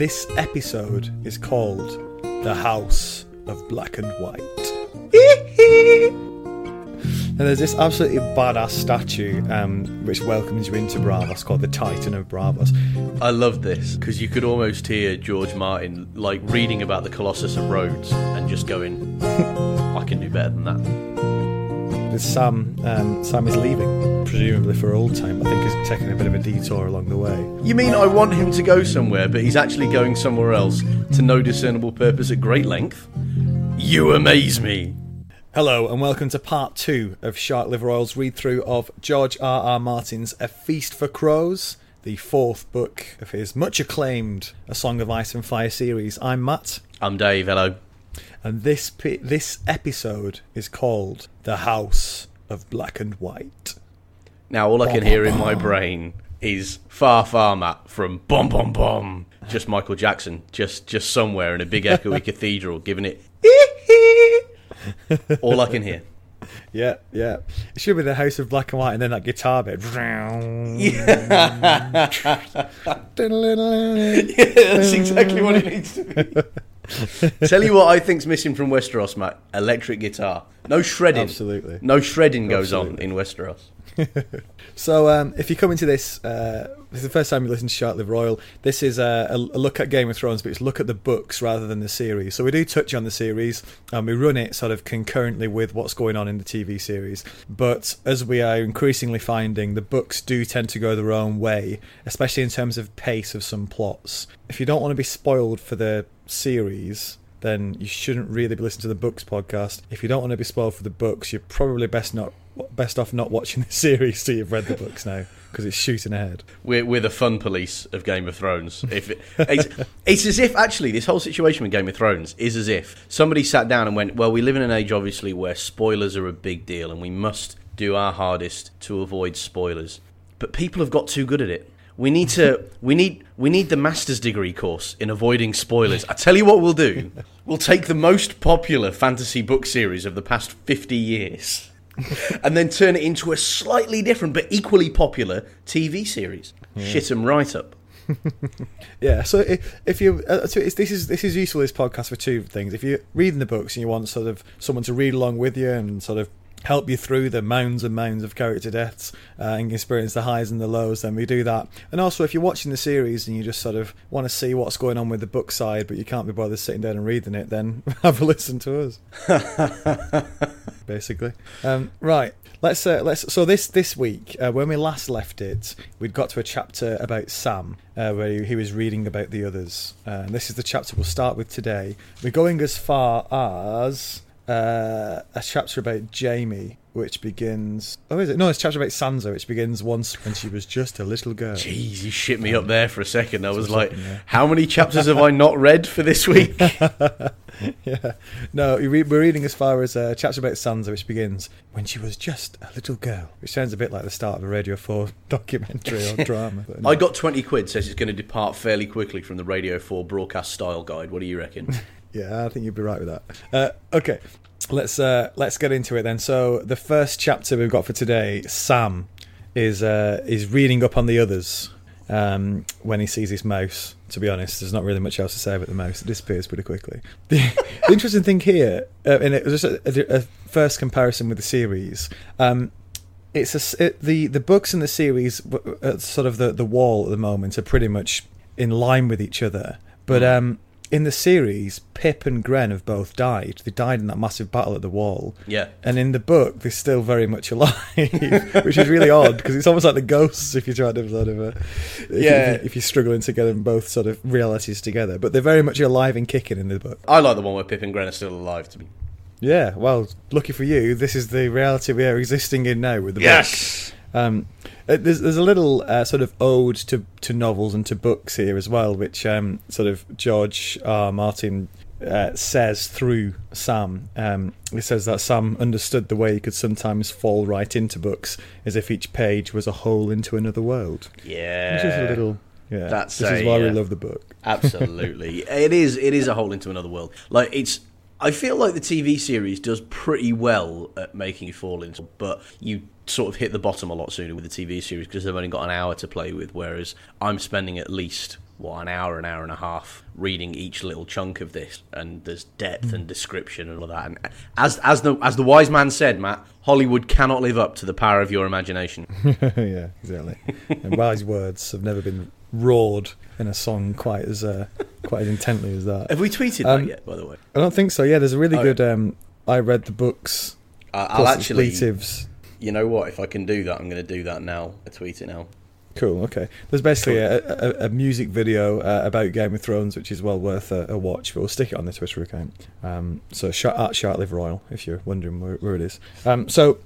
This episode is called The House of Black and White. and there's this absolutely badass statue um, which welcomes you into Braavos called the Titan of Braavos. I love this because you could almost hear George Martin like reading about the Colossus of Rhodes and just going, "I can do better than that." With Sam, um, Sam is leaving, presumably for Oldtown. I think he's taking a bit of a detour along the way. You mean I want him to go somewhere, but he's actually going somewhere else to no discernible purpose at great length? You amaze me. Hello and welcome to part two of Shark Liver Oil's read through of George R. R. Martin's A Feast for Crows, the fourth book of his much acclaimed A Song of Ice and Fire series. I'm Matt, I'm Dave. Hello. And this this episode is called The House of Black and White. Now all I can hear in my brain is far, far Matt from Bom Bom Bom. Just Michael Jackson, just just somewhere in a big echoey cathedral, giving it. all I can hear. Yeah, yeah. It should be The House of Black and White and then that guitar bit. Yeah, that's exactly what it needs to be. Tell you what I think's missing from Westeros, Matt. Electric guitar. No shredding. Absolutely. No shredding goes Absolutely. on in Westeros. So, um, if you come into this, uh, this is the first time you listen to Shark Live Royal. This is a, a, a look at Game of Thrones, but it's look at the books rather than the series. So we do touch on the series, and we run it sort of concurrently with what's going on in the TV series. But as we are increasingly finding, the books do tend to go their own way, especially in terms of pace of some plots. If you don't want to be spoiled for the series, then you shouldn't really be listening to the books podcast. If you don't want to be spoiled for the books, you're probably best not best off not watching the series till you've read the books now because it's shooting ahead. We're, we're the fun police of Game of Thrones. If it, it's, it's as if actually this whole situation with Game of Thrones is as if somebody sat down and went, "Well, we live in an age obviously where spoilers are a big deal, and we must do our hardest to avoid spoilers." But people have got too good at it. We need to. We need. We need the master's degree course in avoiding spoilers. I tell you what, we'll do. We'll take the most popular fantasy book series of the past fifty years. and then turn it into a slightly different but equally popular TV series. Shit 'em right up. Yeah, so if, if you uh, so it's, this is this is useful this podcast for two things. If you're reading the books and you want sort of someone to read along with you and sort of help you through the mounds and mounds of character deaths uh, and experience the highs and the lows, then we do that. And also, if you're watching the series and you just sort of want to see what's going on with the book side, but you can't be bothered sitting down and reading it, then have a listen to us. basically. Um, right. Let's uh, let's. So this this week, uh, when we last left it, we'd got to a chapter about Sam, uh, where he, he was reading about the others. And this is the chapter we'll start with today. We're going as far as uh, a chapter about Jaime, which begins. Oh, is it? No, it's a chapter about Sansa, which begins once when she was just a little girl. Jeez, you shit me up there for a second. I was like, how many chapters have I not read for this week? yeah. No, we re- we're reading as far as a chapter about Sansa, which begins when she was just a little girl, which sounds a bit like the start of a Radio 4 documentary or drama. No. I got 20 quid, says it's going to depart fairly quickly from the Radio 4 broadcast style guide. What do you reckon? Yeah, I think you'd be right with that. Uh, okay, let's uh, let's get into it then. So the first chapter we've got for today, Sam is uh, is reading up on the others um, when he sees his mouse. To be honest, there's not really much else to say about the mouse. It disappears pretty quickly. The, the interesting thing here, uh, and it was just a, a first comparison with the series. Um, it's a it, the the books in the series, uh, sort of the the wall at the moment, are pretty much in line with each other. But um, in the series, Pyp and Grenn have both died. They died in that massive battle at the wall. yeah. And in the book, they're still very much alive, which is really odd because it's almost like the ghosts if you're trying to sort of, uh, if, Yeah. if, if you're struggling to get them both sort of realities together. But they're very much alive and kicking in the book. I like the one where Pyp and Grenn are still alive to me. Yeah, well, lucky for you, this is the reality we are existing in now with the book. Yes! Um, there's there's a little uh, sort of ode to to novels and to books here as well, which um, sort of George R. Martin uh, says through Sam. Um, he says that Sam understood the way he could sometimes fall right into books, as if each page was a hole into another world. Yeah. Which is a little. Yeah, That's this is a, why we love the book. Absolutely. it is it is a hole into another world. Like it's I feel like the TV series does pretty well at making you fall into but you sort of hit the bottom a lot sooner with the TV series because they've only got an hour to play with whereas I'm spending at least what an hour, an hour and a half reading each little chunk of this, and there's depth and description and all that. And as as the as the wise man said, Matt, Hollywood cannot live up to the power of your imagination. yeah, exactly. and wise words have never been roared in a song quite as uh, quite as intently as that. Have we tweeted Um, that yet? By the way, I don't think so. Yeah, there's a really Oh. good. Um, I read the books. I I'll actually. expletives. You know what? If I can do that, I'm going to do that now. I tweet it now. Cool. Okay. There's basically a, a, a music video uh, about Game of Thrones, which is well worth a, a watch. But we'll stick it on the Twitter account. Um, so Sh- at Shartlive Royal, if you're wondering where, where it is. Um, so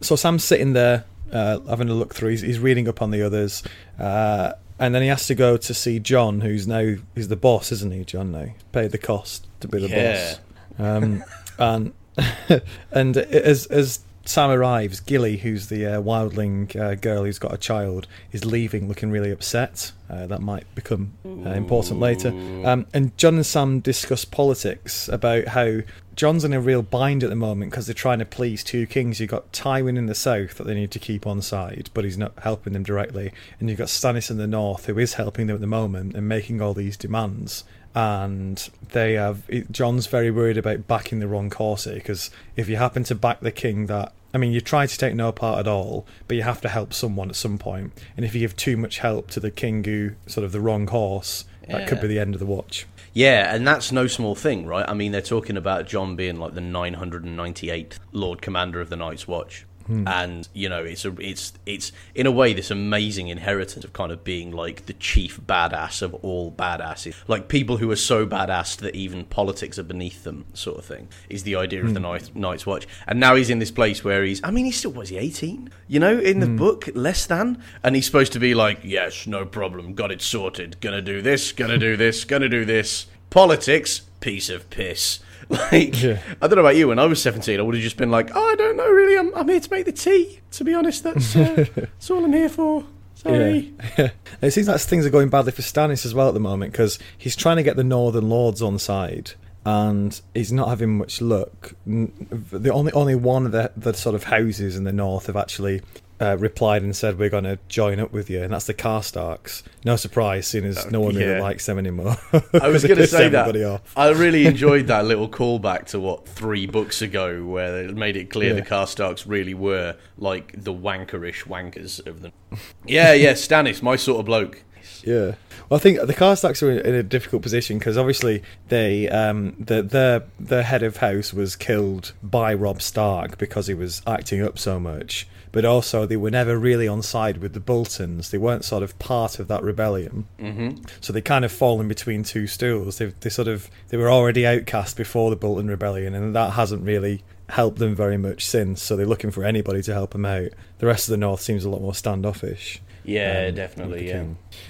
so Sam's sitting there uh, having a look through. He's, he's reading up on the others, uh, and then he has to go to see Jon, who's now he's the boss, isn't he? Jon now paid the cost to be the Yeah. boss. Um, and and as as Sam arrives, Gilly, who's the uh, wildling uh, girl who's got a child, is leaving, looking really upset. Uh, that might become uh, important later. Um, and Jon and Sam discuss politics about how Jon's in a real bind at the moment because they're trying to please two kings. You've got Tywin in the south that they need to keep on side, but he's not helping them directly. And you've got Stannis in the north who is helping them at the moment and making all these demands and they have Jon's very worried about backing the wrong horse because if you happen to back the king that I mean you try to take no part at all but you have to help someone at some point and if you give too much help to the king who sort of the wrong horse that could be the end of the watch Yeah, and that's no small thing, right? I mean, they're talking about Jon being like the 998th Lord Commander of the Night's Watch. Hmm. And you know, it's a, it's it's in a way this amazing inheritance of kind of being like the chief badass of all badasses, like people who are so badass that even politics are beneath them, sort of thing. Is the idea of the hmm. Night, Night's Watch, and now he's in this place where he's, I mean, he's still was he eighteen? You know, in the hmm. book, less than, and he's supposed to be like, yes, no problem, got it sorted, gonna do this, gonna do this, gonna do this. Politics, piece of piss. Like, Yeah. I don't know about you. When I was seventeen, I would have just been like, "Oh, I don't know, really. I'm, I'm here to make the tea. To be honest, that's uh, that's all I'm here for." Sorry. Yeah. it seems like things are going badly for Stannis as well at the moment because he's trying to get the Northern Lords on side and he's not having much luck. The only only one of the, the sort of houses in the north have actually uh, replied and said we're going to join up with you, and that's the Karstarks. No surprise, seeing as no one really likes them anymore. I was going to say that. off. I really enjoyed that little callback to what three books ago, where they made it clear Yeah. the Karstarks really were like the wankerish wankers of them. Yeah, yeah, Stannis, my sort of bloke. Yeah, well, I think the Karstarks are in, in a difficult position because obviously they, um, the, their their head of house was killed by Robb Stark because he was acting up so much, but also they were never really on side with the Boltons. They weren't sort of part of that rebellion, mm-hmm. so they kind of fall in between two stools. They they sort of they were already outcast before the Bolton rebellion, and that hasn't really helped them very much since. So they're looking for anybody to help them out. The rest of the North seems a lot more standoffish. Yeah, um, definitely. Yeah.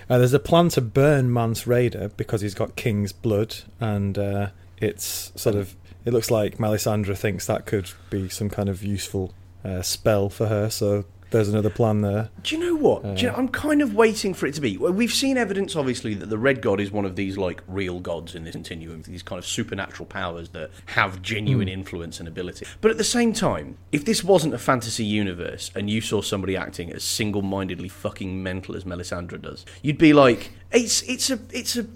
Uh, there's a plan to burn Mance Rayder because he's got king's blood, and uh, it's sort of. It looks like Melisandre thinks that could be some kind of useful uh, spell for her. So there's another plan there. Do you know what? Do you know, I'm kind of waiting for it to be. well, We've seen evidence, obviously, that the Red God is one of these like real gods in this continuum, these kind of supernatural powers that have genuine influence and ability. But at the same time, if this wasn't a fantasy universe and you saw somebody acting as single-mindedly fucking mental as Melisandre does, you'd be like, it's it's a it's a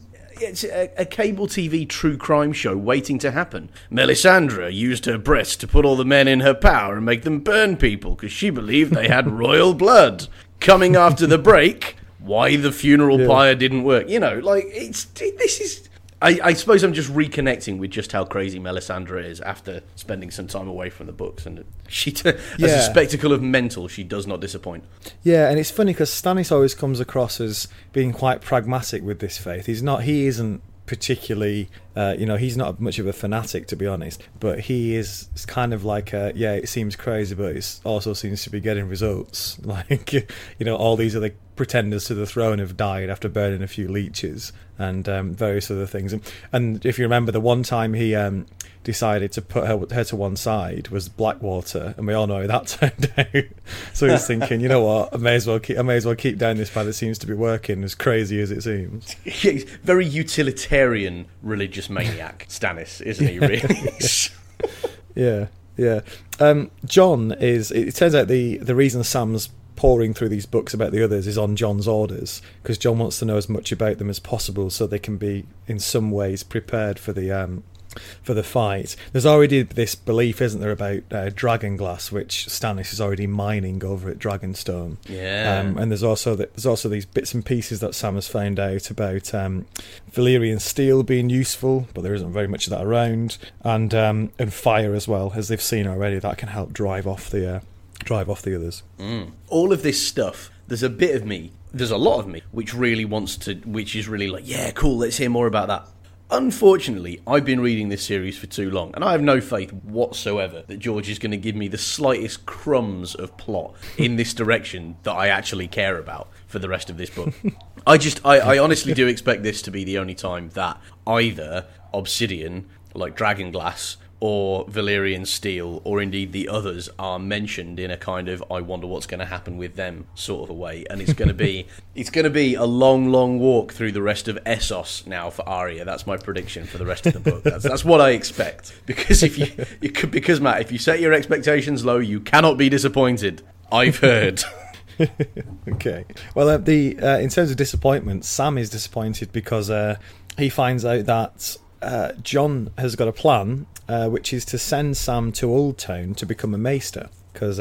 it's a, a cable TV true crime show waiting to happen. Melisandre used her breasts to put all the men in her power and make them burn people because she believed they had royal blood. Coming after the break, why the funeral Yeah. pyre didn't work. You know, like it's it- this is. I, I suppose I'm just reconnecting with just how crazy Melisandre is after spending some time away from the books, and she, as a spectacle of mental, she does not disappoint. Yeah, and it's funny because Stannis always comes across as being quite pragmatic with this faith. He's not. He isn't particularly. Uh, you know, he's not much of a fanatic to be honest. But he is kind of like, a, yeah, it seems crazy, but it also seems to be getting results. Like, you know, all these other pretenders to the throne have died after burning a few leeches and um, various other things. And, and if you remember, the one time he um, decided to put her, her to one side was Blackwater, and we all know how that turned out. so he's thinking, you know what, I may as well keep, I may as well keep down this path. that seems to be working, as crazy as it seems. He's very utilitarian religious maniac, Stannis, isn't he? Really? Yeah, yeah. Um, Jon is. It turns out the the reason Sam's pouring through these books about the others is on Jon's orders because Jon wants to know as much about them as possible so they can be in some ways prepared for the um, for the fight. There's already this belief, isn't there, about uh, dragon glass, which Stannis is already mining over at Dragonstone. Yeah. Um, and there's also the, there's also these bits and pieces that Sam has found out about um, Valyrian steel being useful, but there isn't very much of that around, and um, and fire as well, as they've seen already. That can help drive off the uh, drive off the others. Mm. All of this stuff, there's a bit of me, there's a lot of me, which really wants to, which is really like, yeah, cool, let's hear more about that. Unfortunately, I've been reading this series for too long, and I have no faith whatsoever that George is going to give me the slightest crumbs of plot in this direction that I actually care about for the rest of this book. I just, I, I honestly do expect this to be the only time that either Obsidian, like Dragonglass, or Valyrian Steel, or indeed the others, are mentioned in a kind of "I wonder what's going to happen with them" sort of a way, and it's going to be it's going to be a long, long walk through the rest of Essos now for Arya. That's my prediction for the rest of the book. That's, that's what I expect. Because if you, you could, because Matt, if you set your expectations low, you cannot be disappointed. I've heard. okay. Well, uh, the uh, in terms of disappointment, Sam is disappointed because uh, he finds out that uh, Jon has got a plan, uh, which is to send Sam to Oldtown to become a maester, because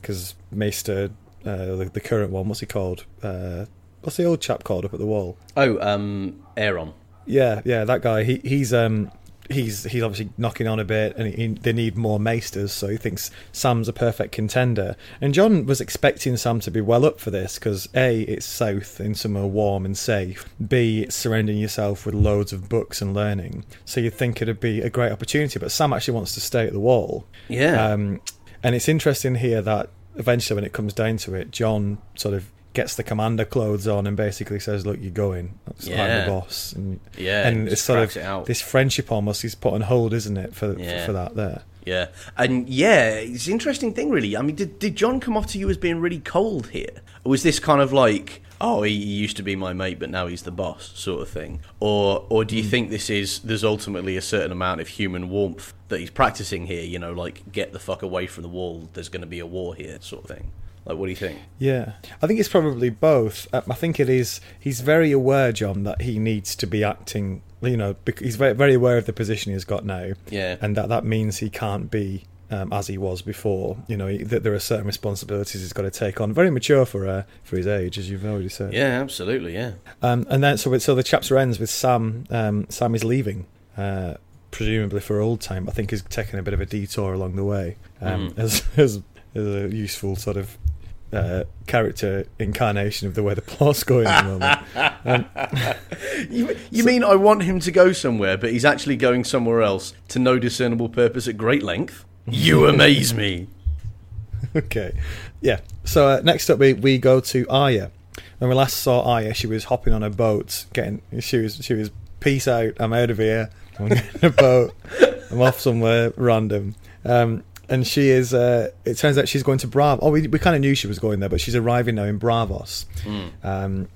because Maester, the, the, current one, what's he called? what's the old chap called up at the wall? Oh, um, Aemon. Yeah, yeah, that guy. He he's um he's he's obviously knocking on a bit, and he, they need more maesters. So he thinks Sam's a perfect contender. And Jon was expecting Sam to be well up for this because a it's south in somewhere warm and safe. B it's surrounding yourself with loads of books and learning. So you'd think it'd be a great opportunity. But Sam actually wants to stay at the wall. Yeah. Um, and it's interesting here that eventually, when it comes down to it, Jon sort of gets the commander clothes on and basically says, "Look, you're going. yeah. I'm the boss." And yeah, and it's sort of this friendship almost is put on hold, isn't it, for yeah. for, for, that there? Yeah, and yeah, it's an interesting thing, really. I mean, did did Jon come off to you as being really cold here? Or was this kind of like? Oh, he used to be my mate, but now he's the boss, sort of thing. Or, or do you mm. think this is there's ultimately a certain amount of human warmth that he's practicing here? You know, like get the fuck away from the wall. There's going to be a war here, sort of thing. Like, what do you think? Yeah, I think it's probably both. Um, I think it is. He's very aware, Jon, that he needs to be acting. You know, he's very, very aware of the position he's got now. Yeah, and that that means he can't be um, as he was before. You know, that there are certain responsibilities he's got to take on. Very mature for uh, for his age, as you've already said. Yeah, absolutely. Yeah. Um, and then so so the chapter ends with Sam. Um, Sam is leaving. Uh, presumably for Oldtown, I think he's taking a bit of a detour along the way um, mm. as, as, as a useful sort of uh, character incarnation of the way the plot's going at the moment. Um, you, you so, mean I want him to go somewhere, but he's actually going somewhere else to no discernible purpose at great length? You amaze me. okay, yeah. So uh, next up, we we go to Arya. When we last saw Arya, she was hopping on a boat, getting she was she was peace out. I'm out of here. I'm getting a boat. I'm off somewhere random. Um, and she is. Uh, it turns out she's going to Braavos. Oh, we we kind of knew she was going there, but she's arriving now in Braavos. Mm. Um,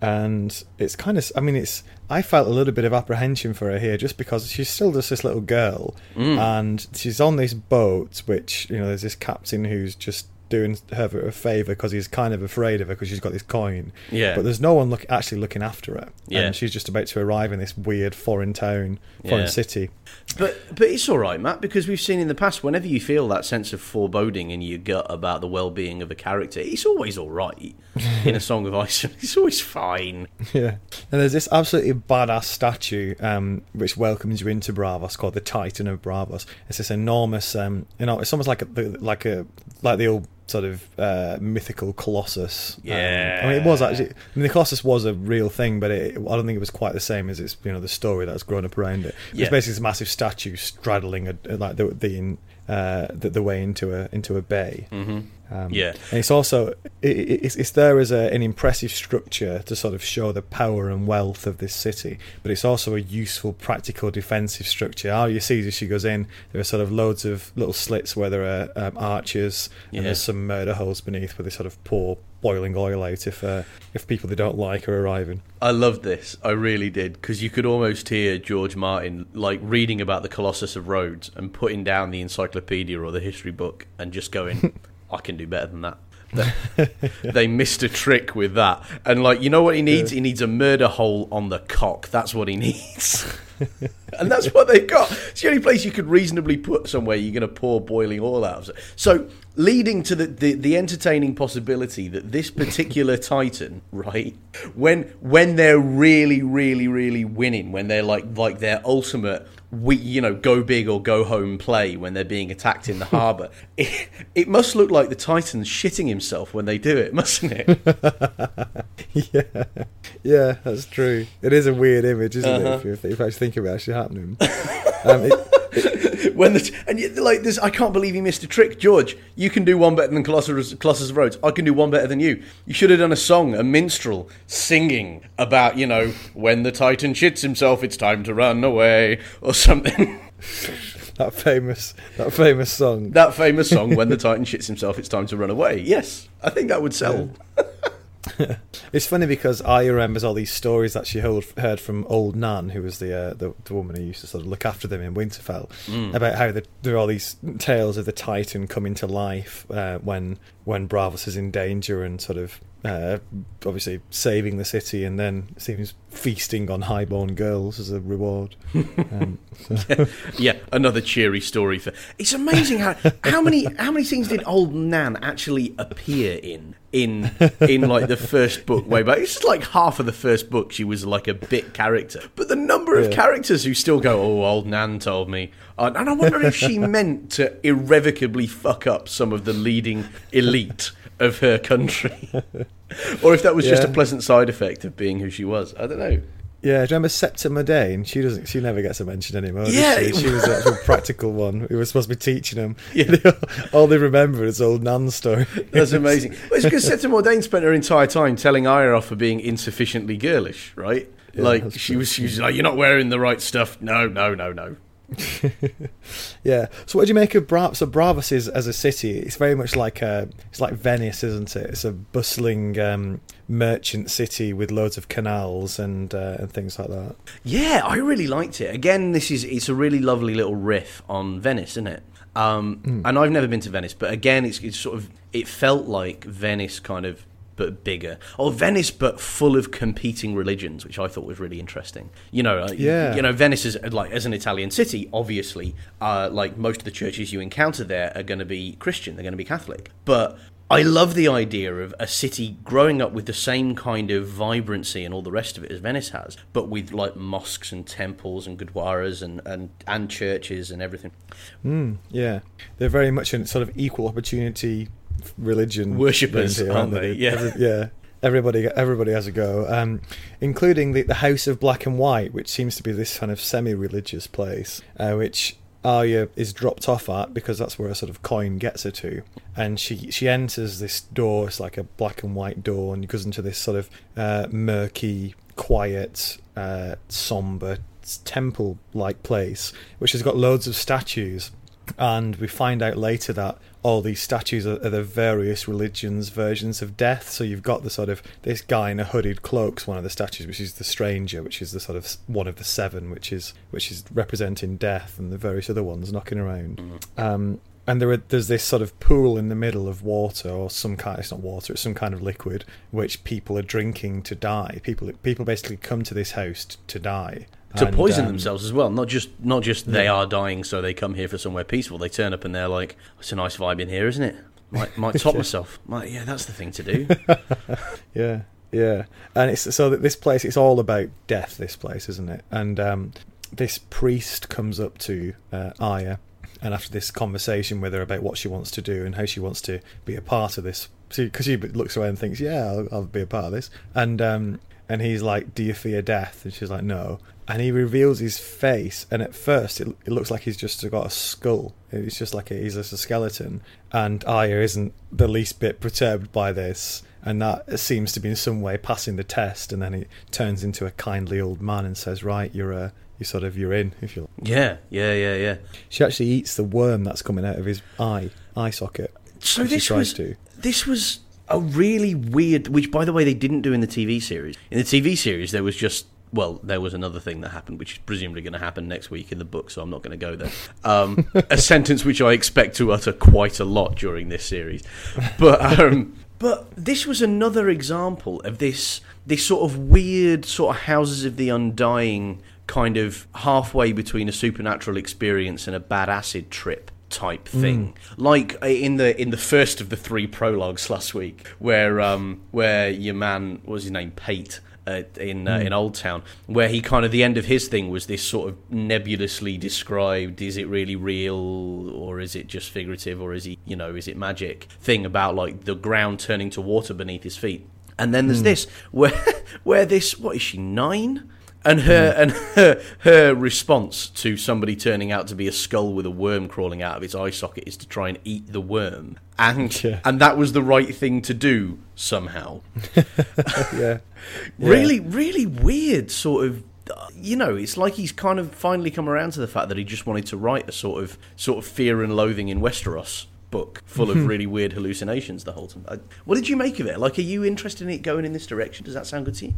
and it's kind of. I mean, it's. I felt a little bit of apprehension for her here, just because she's still just this little girl, mm. and she's on this boat, which you know, there's this captain who's just doing her a favour because he's kind of afraid of her because she's got this coin. Yeah. But there's no one look, actually looking after her. Yeah. And she's just about to arrive in this weird foreign town, foreign yeah. city. But but it's all right, Matt, because we've seen in the past whenever you feel that sense of foreboding in your gut about the well-being of a character, it's always all right. in a Song of Ice, it's always fine. Yeah. And there's this absolutely badass statue um, which welcomes you into Braavos called the Titan of Braavos. It's this enormous, um, you know, it's almost like a like a like the old sort of uh, mythical colossus. Yeah, um, I mean, it was actually. I mean, the colossus was a real thing, but it, I don't think it was quite the same as it's you know the story that's grown up around it. It's yeah. basically this massive statue straddling a, like the the, uh, the, the way into a into a bay. Mm-hmm. Um, yeah, and it's also it, it's, it's there as a, an impressive structure to sort of show the power and wealth of this city, but it's also a useful, practical defensive structure. All you see as she goes in, there are sort of loads of little slits where there are um, archers, yeah. and there's some murder holes beneath where they sort of pour boiling oil out if uh, if people they don't like are arriving. I loved this. I really did because you could almost hear George Martin like reading about the Colossus of Rhodes and putting down the encyclopedia or the history book and just going. I can do better than that. they, missed a trick with that. And like, you know what he needs? He needs a murder hole on the cock. That's what he needs. and that's what they've got. It's the only place you could reasonably put somewhere you're going to pour boiling oil out of. So, leading to the, the, the entertaining possibility that this particular Titan, right, when when they're really, really, really winning, when they're like like their ultimate we you know go big or go home play when they're being attacked in the harbour. It, it must look like the Titan's shitting himself when they do it, mustn't it? yeah, yeah, that's true. It is a weird image, isn't uh-huh. it? If you, if you actually think about it actually happening. Um, it, when the and you, like this, I can't believe he missed a trick, George. You can do one better than Colossus, Colossus of Rhodes. I can do one better than you. You should have done a song, a minstrel, singing about you know when the Titan shits himself, it's time to run away or something. that famous, that famous song. That famous song, when the Titan shits himself, it's time to run away. Yes, I think that would sell. Yeah. it's funny because I remembers all these stories that she heard, heard from old Nan, who was the, uh, the, the woman who used to sort of look after them in Winterfell, mm. about how the, there are all these tales of the Titan coming to life uh, when when Braavos is in danger and sort of uh, obviously saving the city and then seems feasting on highborn girls as a reward. Um, so. yeah, yeah, another cheery story for. It's amazing how how many how many things did old Nan actually appear in in in like the first book way back. It's just like half of the first book she was like a bit character, but the number of yeah. characters who still go, "Oh, old Nan told me," and I wonder if she meant to irrevocably fuck up some of the leading elite of her country, or if that was yeah. just a pleasant side effect of being who she was. I don't know. Yeah, do you remember Septa Mordane? She doesn't. She never gets a mention anymore. Yeah, she? she? was a practical one. We were supposed to be teaching them. Yeah. all they remember is old Nan's story. That's amazing. Well, it's because Septa Mordane spent her entire time telling Arya off for being insufficiently girlish, right? Yeah, like she was, she was like, "You're not wearing the right stuff." No, no, no, no. yeah. So what do you make of Bra- so Braavos is as a city? It's very much like a, it's like Venice, isn't it? It's a bustling um, merchant city with loads of canals and uh, and things like that. Yeah, I really liked it. Again, this is it's a really lovely little riff on Venice, isn't it? Um, mm. And I've never been to Venice, but again, it's, it's sort of it felt like Venice kind of but bigger, or Venice but full of competing religions, which I thought was really interesting. You know, yeah. you know, Venice is like as an Italian city, obviously, uh, like most of the churches you encounter there are going to be Christian, they're going to be Catholic, but I love the idea of a city growing up with the same kind of vibrancy and all the rest of it as Venice has, but with like mosques and temples and gurdwaras and, and, and churches and everything. Mm, yeah, they're very much a sort of equal opportunity religion worshippers, here, aren't they? Yeah, Every, yeah. Everybody, everybody has a go, um, including the, the House of Black and White, which seems to be this kind of semi-religious place, uh, which Arya is dropped off at because that's where a sort of coin gets her to, and she she enters this door. It's like a black and white door, and goes into this sort of uh, murky, quiet, uh, somber temple-like place, which has got loads of statues. And we find out later that all these statues are, are, the various religions' versions of death. So you've got the sort of this guy in a hooded cloak's one of the statues, which is the stranger, which is the sort of one of the seven, which is which is representing death, and the various other ones knocking around. Mm. Um, and there are, there's this sort of pool in the middle of water or some kind it's not water it's some kind of liquid which people are drinking to die people people basically come to this house to die to and, poison um, themselves as well. Not just not just yeah. they are dying, so they come here for somewhere peaceful. They turn up and they're like, "It's a nice vibe in here, isn't it? Might might top myself. Might, yeah, that's the thing to do." yeah, yeah, and it's so that this place it's all about death. This place, isn't it? And um, this priest comes up to uh, Arya, and after this conversation with her about what she wants to do and how she wants to be a part of this, because she, she, looks away and thinks, "Yeah, I'll, I'll be a part of this," and um, and he's like, "Do you fear death?" And she's like, "No." And he reveals his face, and at first it, it looks like he's just got a skull. It's just like a, he's just a skeleton. And Arya isn't the least bit perturbed by this, and that seems to be in some way passing the test. And then he turns into a kindly old man and says, "Right, you're uh, a." You sort of you're in if you. Like. Yeah, yeah, yeah, yeah. She actually eats the worm that's coming out of his eye eye socket. So this was to. this was a really weird, which by the way they didn't do in the TV series. In the TV series, there was just well, there was another thing that happened, which is presumably going to happen next week in the book, so I'm not going to go there. Um, a sentence which I expect to utter quite a lot during this series, but um, but this was another example of this this sort of weird sort of houses of the undying kind of halfway between a supernatural experience and a bad acid trip type thing. Like uh, in the in the first of the three prologues last week where um where your man what was his name? Pate uh, in uh, in Oldtown, where he kind of the end of his thing was this sort of nebulously described: is it really real, or is it just figurative, or is he, you know, is it magic? Thing about like the ground turning to water beneath his feet, and then there's this where where this what is she nine? And her and her, her response to somebody turning out to be a skull with a worm crawling out of its eye socket is to try and eat the worm, and Yeah. and that was the right thing to do somehow. Yeah. really really weird sort of you know it's like he's kind of finally come around to the fact that he just wanted to write a sort of sort of fear and loathing in westeros book full of really weird hallucinations the whole time. I, what did you make of it? Like are you interested in it going in this direction? Does that sound good to you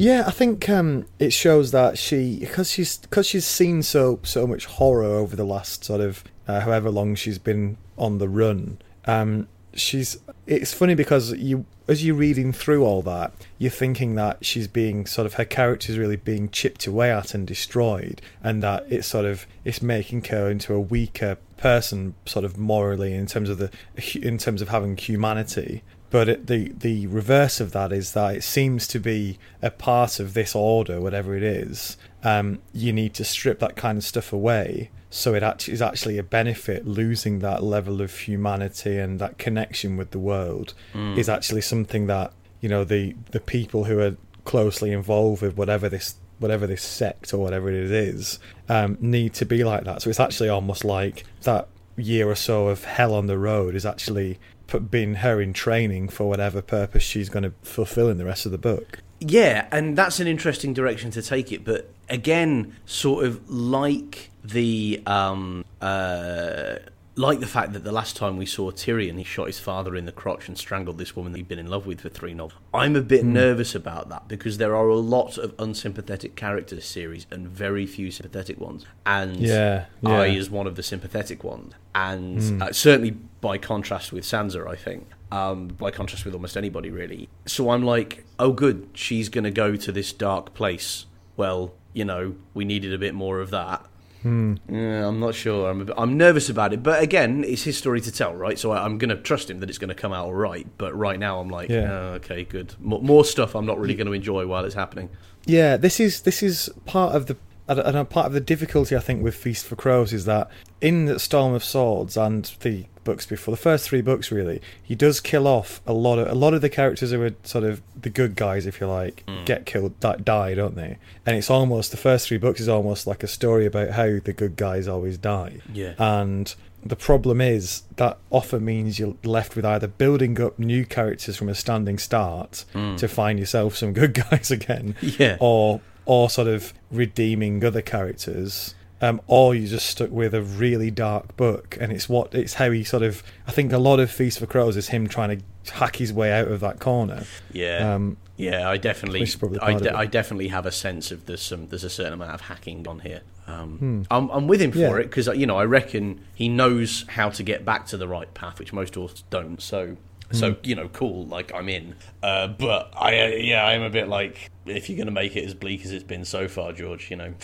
Yeah, I think um, it shows that she because she's because she's seen so so much horror over the last sort of uh, however long she's been on the run. Um, she's it's funny because you as you're reading through all that, you're thinking that she's being sort of her character's really being chipped away at and destroyed, and that it's sort of it's making her into a weaker person, sort of morally in terms of the in terms of having humanity. But it, the the reverse of that is that it seems to be a part of this order, whatever it is. Um, you need to strip that kind of stuff away, so it actually is actually a benefit. Losing that level of humanity and that connection with the world is actually something that you know the the people who are closely involved with whatever this whatever this sect or whatever it is um, need to be like that. So it's actually almost like that year or so of hell on the road is actually put, been her in training for whatever purpose she's going to fulfill in the rest of the book. Yeah, and that's an interesting direction to take it. But again, sort of like the um, uh, like the fact that the last time we saw Tyrion, he shot his father in the crotch and strangled this woman that he'd been in love with for three novels. I'm a bit nervous about that because there are a lot of unsympathetic characters this series and very few sympathetic ones. And Yeah, I yeah. Hmm. is one of the sympathetic ones, and uh, certainly by contrast with Sansa, I think. Um, by contrast with almost anybody, really. So I'm like, oh, good, she's going to go to this dark place. Well, you know, we needed a bit more of that. Hmm. Yeah, I'm not sure. I'm, a bit, I'm nervous about it, but again, it's his story to tell, right? So I, I'm going to trust him that it's going to come out all right. But right now, I'm like, Yeah. oh, okay, good. More, more stuff I'm not really going to enjoy while it's happening. Yeah, this is this is part of the and and a part of the difficulty I think with Feast for Crows is that in the Storm of Swords and the books before the first three books really he does kill off a lot of a lot of the characters who are sort of the good guys if you like mm. get killed die, die don't they? And it's almost the first three books is almost like a story about how the good guys always die. Yeah. and the problem is that often means you're left with either building up new characters from a standing start mm. to find yourself some good guys again, Yeah. or or sort of redeeming other characters, um, or you're just stuck with a really dark book, and it's what it's how he sort of. I think a lot of Feast for Crows is him trying to hack his way out of that corner. Yeah, Um, yeah, I definitely, I, de- I definitely have a sense of there's some, there's a certain amount of hacking on here. Um, I'm, I'm with him for Hmm. Yeah. it because you know I reckon he knows how to get back to the right path, which most authors don't. So, so Hmm. you know, cool, like I'm in. Uh, but I, uh, yeah, I'm a bit like if you're gonna make it as bleak as it's been so far, George, you know,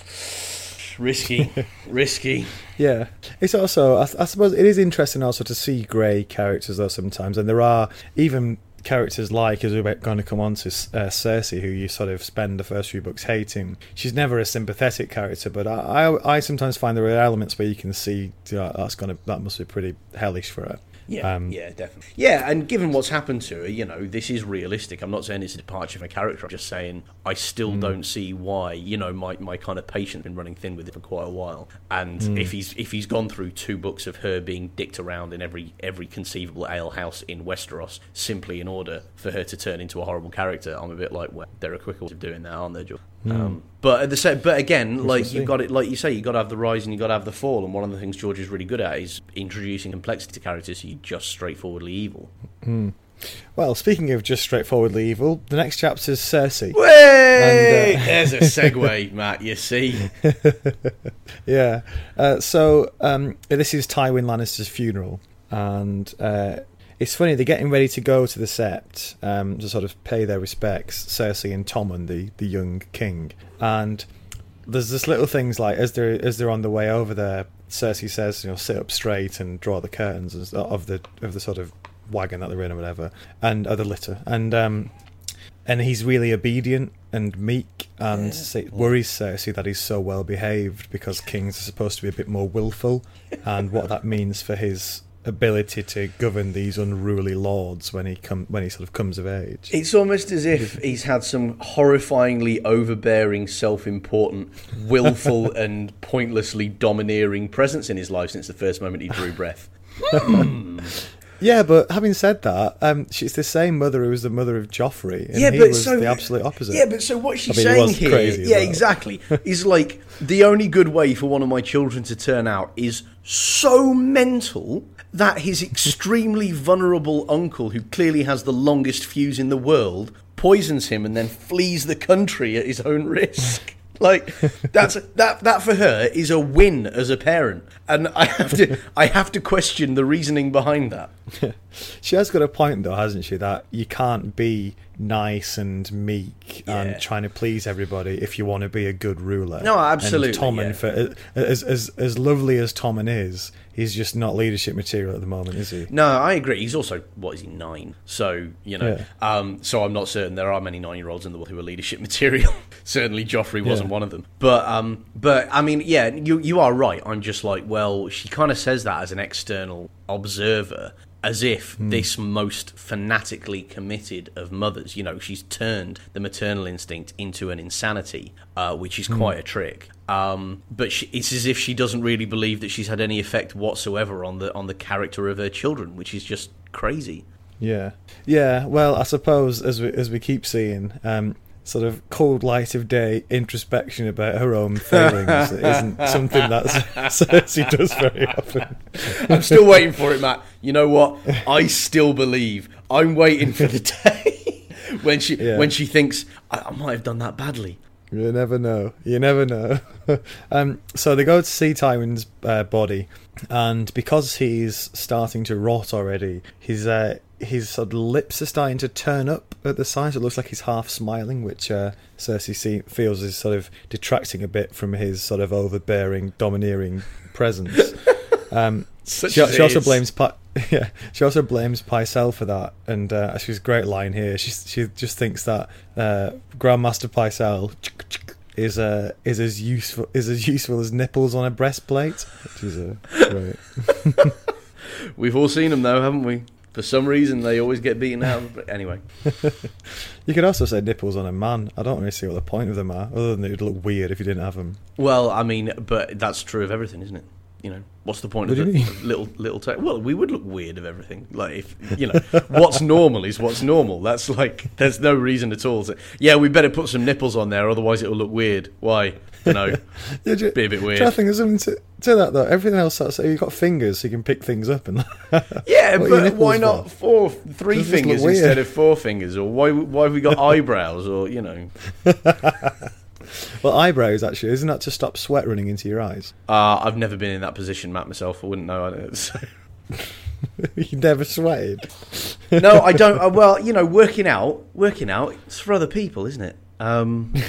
risky, risky. Yeah, it's also I, I suppose it is interesting also to see grey characters though sometimes, and there are even characters like as we're going to come on to uh, Cersei, who you sort of spend the first few books hating. She's never a sympathetic character, but I I, I sometimes find there are elements where you can see uh, that's going to that must be pretty hellish for her. Yeah, Um, yeah, definitely. Yeah, and given what's happened to her, you know, this is realistic. I'm not saying it's a departure from a character. I'm just saying I still Hmm. don't see why. You know, my, my kind of patience been running thin with it for quite a while. And Hmm. if he's if he's gone through two books of her being dicked around in every every conceivable alehouse in Westeros simply in order for her to turn into a horrible character, I'm a bit like, well, there are quicker ways of doing that, aren't there, George? Um, but at the same, but again, like you've got it, like you say, you have got to have the rise and you have got to have the fall. And one of the things George is really good at is introducing complexity to characters who are just straightforwardly evil. Well, speaking of just straightforwardly evil, the next chapter is Cersei. Way! And, uh, There's a segue, Matt. You see, yeah. Uh, so um, this is Tywin Lannister's funeral, and uh, it's funny they're getting ready to go to the Sept um, to sort of pay their respects. Cersei and Tommen, the the young king, and there's this little things like as they're as they're on the way over there, Cersei says, you know, sit up straight and draw the curtains of the of the sort of wagon that they're in or whatever, and other litter, and um, and he's really obedient and meek, and sa- worries Cersei that he's so well behaved because kings are supposed to be a bit more willful, and what that means for his ability to govern these unruly lords when he come when he sort of comes of age. it's almost as if he's had some horrifyingly overbearing, self-important, willful, and pointlessly domineering presence in his life since the first moment he drew breath. Hmm. Yeah, but having said that, um, she's the same mother who was the mother of Joffrey, and yeah, he but was so the absolute opposite. Yeah, but so what she's I mean, saying here, crazy yeah, well. exactly, is like the only good way for one of my children to turn out is so mental that his extremely vulnerable uncle, who clearly has the longest fuse in the world, poisons him and then flees the country at his own risk. Like that's that that for her is a win as a parent, and I have to I have to question the reasoning behind that. She has got a point, though, hasn't she? That you can't be nice and meek Yeah. and trying to please everybody if you want to be a good ruler. No, absolutely, And Tommen, yeah. for, as as as lovely as Tommen is, he's just not leadership material at the moment, is he? No, I agree. He's also what is he nine? So you know, Yeah. um, so I'm not certain there are many nine-year-olds in the world who are leadership material. Certainly, Joffrey wasn't one of them. But um, but I mean, yeah, you you are right. I'm just like, well, she kind of says that as an external observer. As if Hmm. this most fanatically committed of mothers, you know, she's turned the maternal instinct into an insanity, uh, which is quite a trick. Um, but she, it's as if she doesn't really believe that she's had any effect whatsoever on the on the character of her children, which is just crazy. Yeah, yeah. Well, I suppose as we as we keep seeing, um, sort of cold light of day introspection about her own failings isn't something that Cersei does very often. I'm still waiting for it, Matt. You know what? I still believe. I'm waiting for the day when she Yeah. when she thinks I, I might have done that badly. You never know. You never know. um, so they go to see Tywin's uh, body, and because he's starting to rot already, his uh, his sort of lips are starting to turn up at the sides. It looks like he's half smiling, which uh, Cersei see, feels is sort of detracting a bit from his sort of overbearing, domineering presence. Um, she, she also blames Pi- yeah she also blames Pycelle for that and uh, she's a great line here she she just thinks that uh, Grand Maester Pycelle is uh, is as useful is as useful as nipples on a breastplate which is uh, great We've all seen them though, haven't we? For some reason, they always get beaten out. But anyway, you could also say nipples on a man I don't really see what the point of them are other than it would look weird if you didn't have them well, I mean, but that's true of everything, isn't it? You know, what's the point What of the you mean? of little little? ta- well, we would look weird of everything. Like if you know, what's normal is what's normal. That's like there's no reason at all. To, yeah, we better put some nipples on there, otherwise it will look weird. Why? No, yeah, ju- be a bit do weird. you think there's something to, to that though everything else so you've got fingers so you can pick things up and Yeah, What are your but why not four, three Does fingers instead of four fingers? Or why why have we got eyebrows? Or you know, well eyebrows actually isn't that to stop sweat running into your eyes uh, I've never been in that position, Matt. Myself, I wouldn't know. I so- you never sweated no, I don't. Uh, well, you know, working out, working out, it's for other people, isn't it? Um,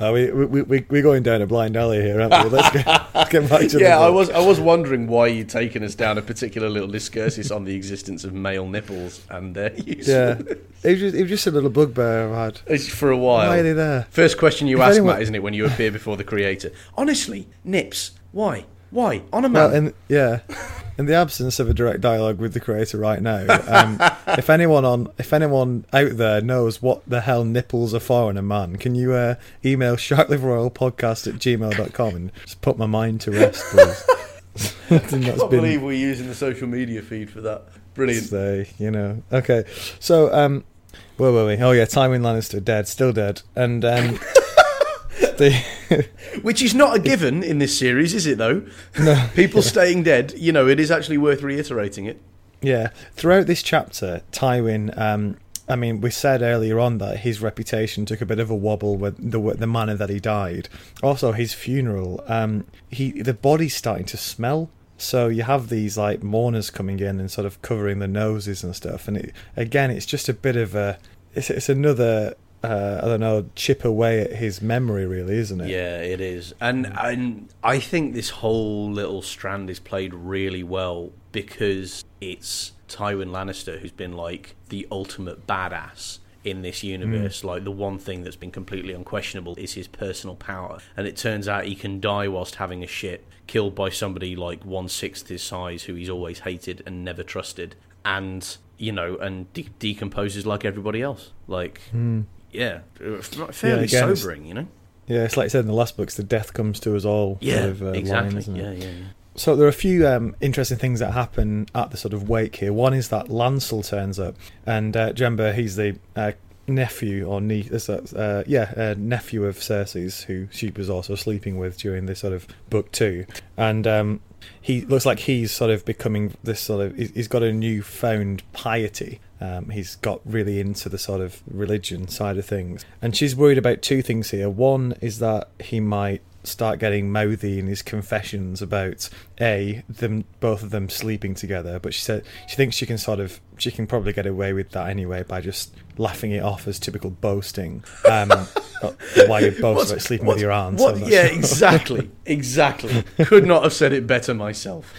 Oh, we, we, we, we're going down a blind alley here, aren't we? Let's get, let's get back to the yeah, I was I was wondering why you'd taken us down a particular little discursus on the existence of male nipples and their use. Yeah. It was, just, it was just a little bugbear I've had. It's for a while. Why are they there? First question you If ask, anyone- Matt, isn't it, when you appear before the creator? Honestly, nips. Why? Why? On a man. Well, in, yeah. In the absence of a direct dialogue with the creator right now, um, if anyone on, if anyone out there knows what the hell nipples are for in a man, can you uh, email sharkliveroyalpodcast at gmail.com and just put my mind to rest, please? I I can't been believe we're using the social media feed for that. Brilliant. you know. Okay, so um, where were we? Oh yeah, Tywin Lannister dead, still dead, and um, Which is not a given in this series, is it, though? People staying dead, you know, it is actually worth reiterating it. Yeah. Throughout this chapter, Tywin. Um, I mean, we said earlier on that his reputation took a bit of a wobble with the the manner that he died. Also, his funeral. Um, he the body's starting to smell. So you have these like mourners coming in and sort of covering their noses and stuff. And it, again, it's just a bit of a. It's, it's another uh, I don't know, chip away at his memory, really, isn't it? Yeah, it is, and and I think this whole little strand is played really well because it's Tywin Lannister who's been like the ultimate badass in this universe. Mm. Like the one thing that's been completely unquestionable is his personal power, and it turns out he can die whilst having a shit, killed by somebody like one sixth his size who he's always hated and never trusted, and you know, and de- decomposes like everybody else. Like, Mm. Yeah, fairly again, it's- sobering, you know. Yeah, it's like I said in the last books, the death comes to us all. Yeah, sort of, uh, exactly. line, isn't it? yeah, yeah, yeah. So there are a few um, interesting things that happen at the sort of wake here. One is that Lancel turns up, and uh, do you remember he's the uh, nephew or niece, uh, uh, yeah, uh, nephew of Cersei's, who she was also sleeping with during this sort of book two, and um, he looks like he's sort of becoming this sort of. he's- He's got a newfound piety. Um, he's got really into the sort of religion side of things, and she's worried about two things here. One is that he might start getting mouthy in his confessions about a them both of them sleeping together but she said she thinks she can sort of she can probably get away with that anyway by just laughing it off as typical boasting um why you boast What's- about sleeping with your aunt what- yeah, sure. exactly, exactly. Could not have said it better myself.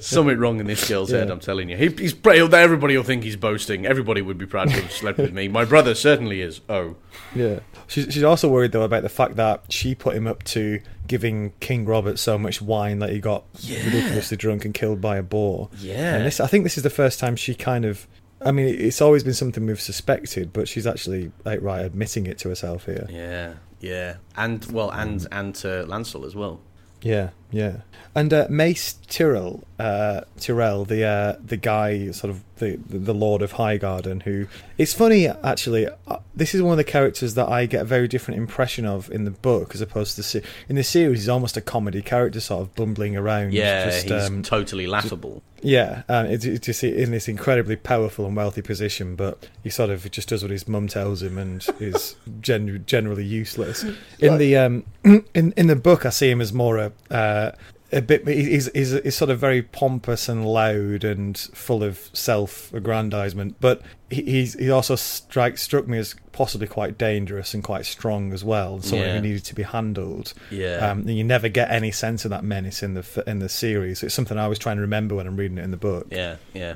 Something wrong in this girl's head. I'm telling you. He, he's everybody will think he's boasting. Everybody would be proud to have slept with me. My brother certainly is. Oh, Yeah. She's, she's also worried, though, about the fact that she put him up to giving King Robert so much wine that he got Yeah. ridiculously drunk and killed by a boar. yeah. And this, I think this is the first time she kind of. I mean, it's always been something we've suspected, but she's actually outright admitting it to herself here. yeah, yeah, and well, and and to Lancel as well. Yeah, yeah. And uh, Mace Tyrell, uh, Tyrell, the uh, the guy, sort of the the Lord of Highgarden, who it's funny actually. Uh, this is one of the characters that I get a very different impression of in the book as opposed to the se- in the series. He's almost a comedy character, sort of bumbling around. Yeah, just, he's um, totally laughable. yeah, um, it's, it's just in this incredibly powerful and wealthy position, but he sort of just does what his mum tells him and is gen- generally useless. In the um, in in the book, I see him as more a uh, a bit. He's, he's he's sort of very pompous and loud and full of self-aggrandizement, but he, he's he also strike struck me as possibly quite dangerous and quite strong as well, and someone Yeah. who needed to be handled. Yeah, Um, and you never get any sense of that menace in the in the series. It's something I was trying to remember when I'm reading it in the book. yeah, yeah.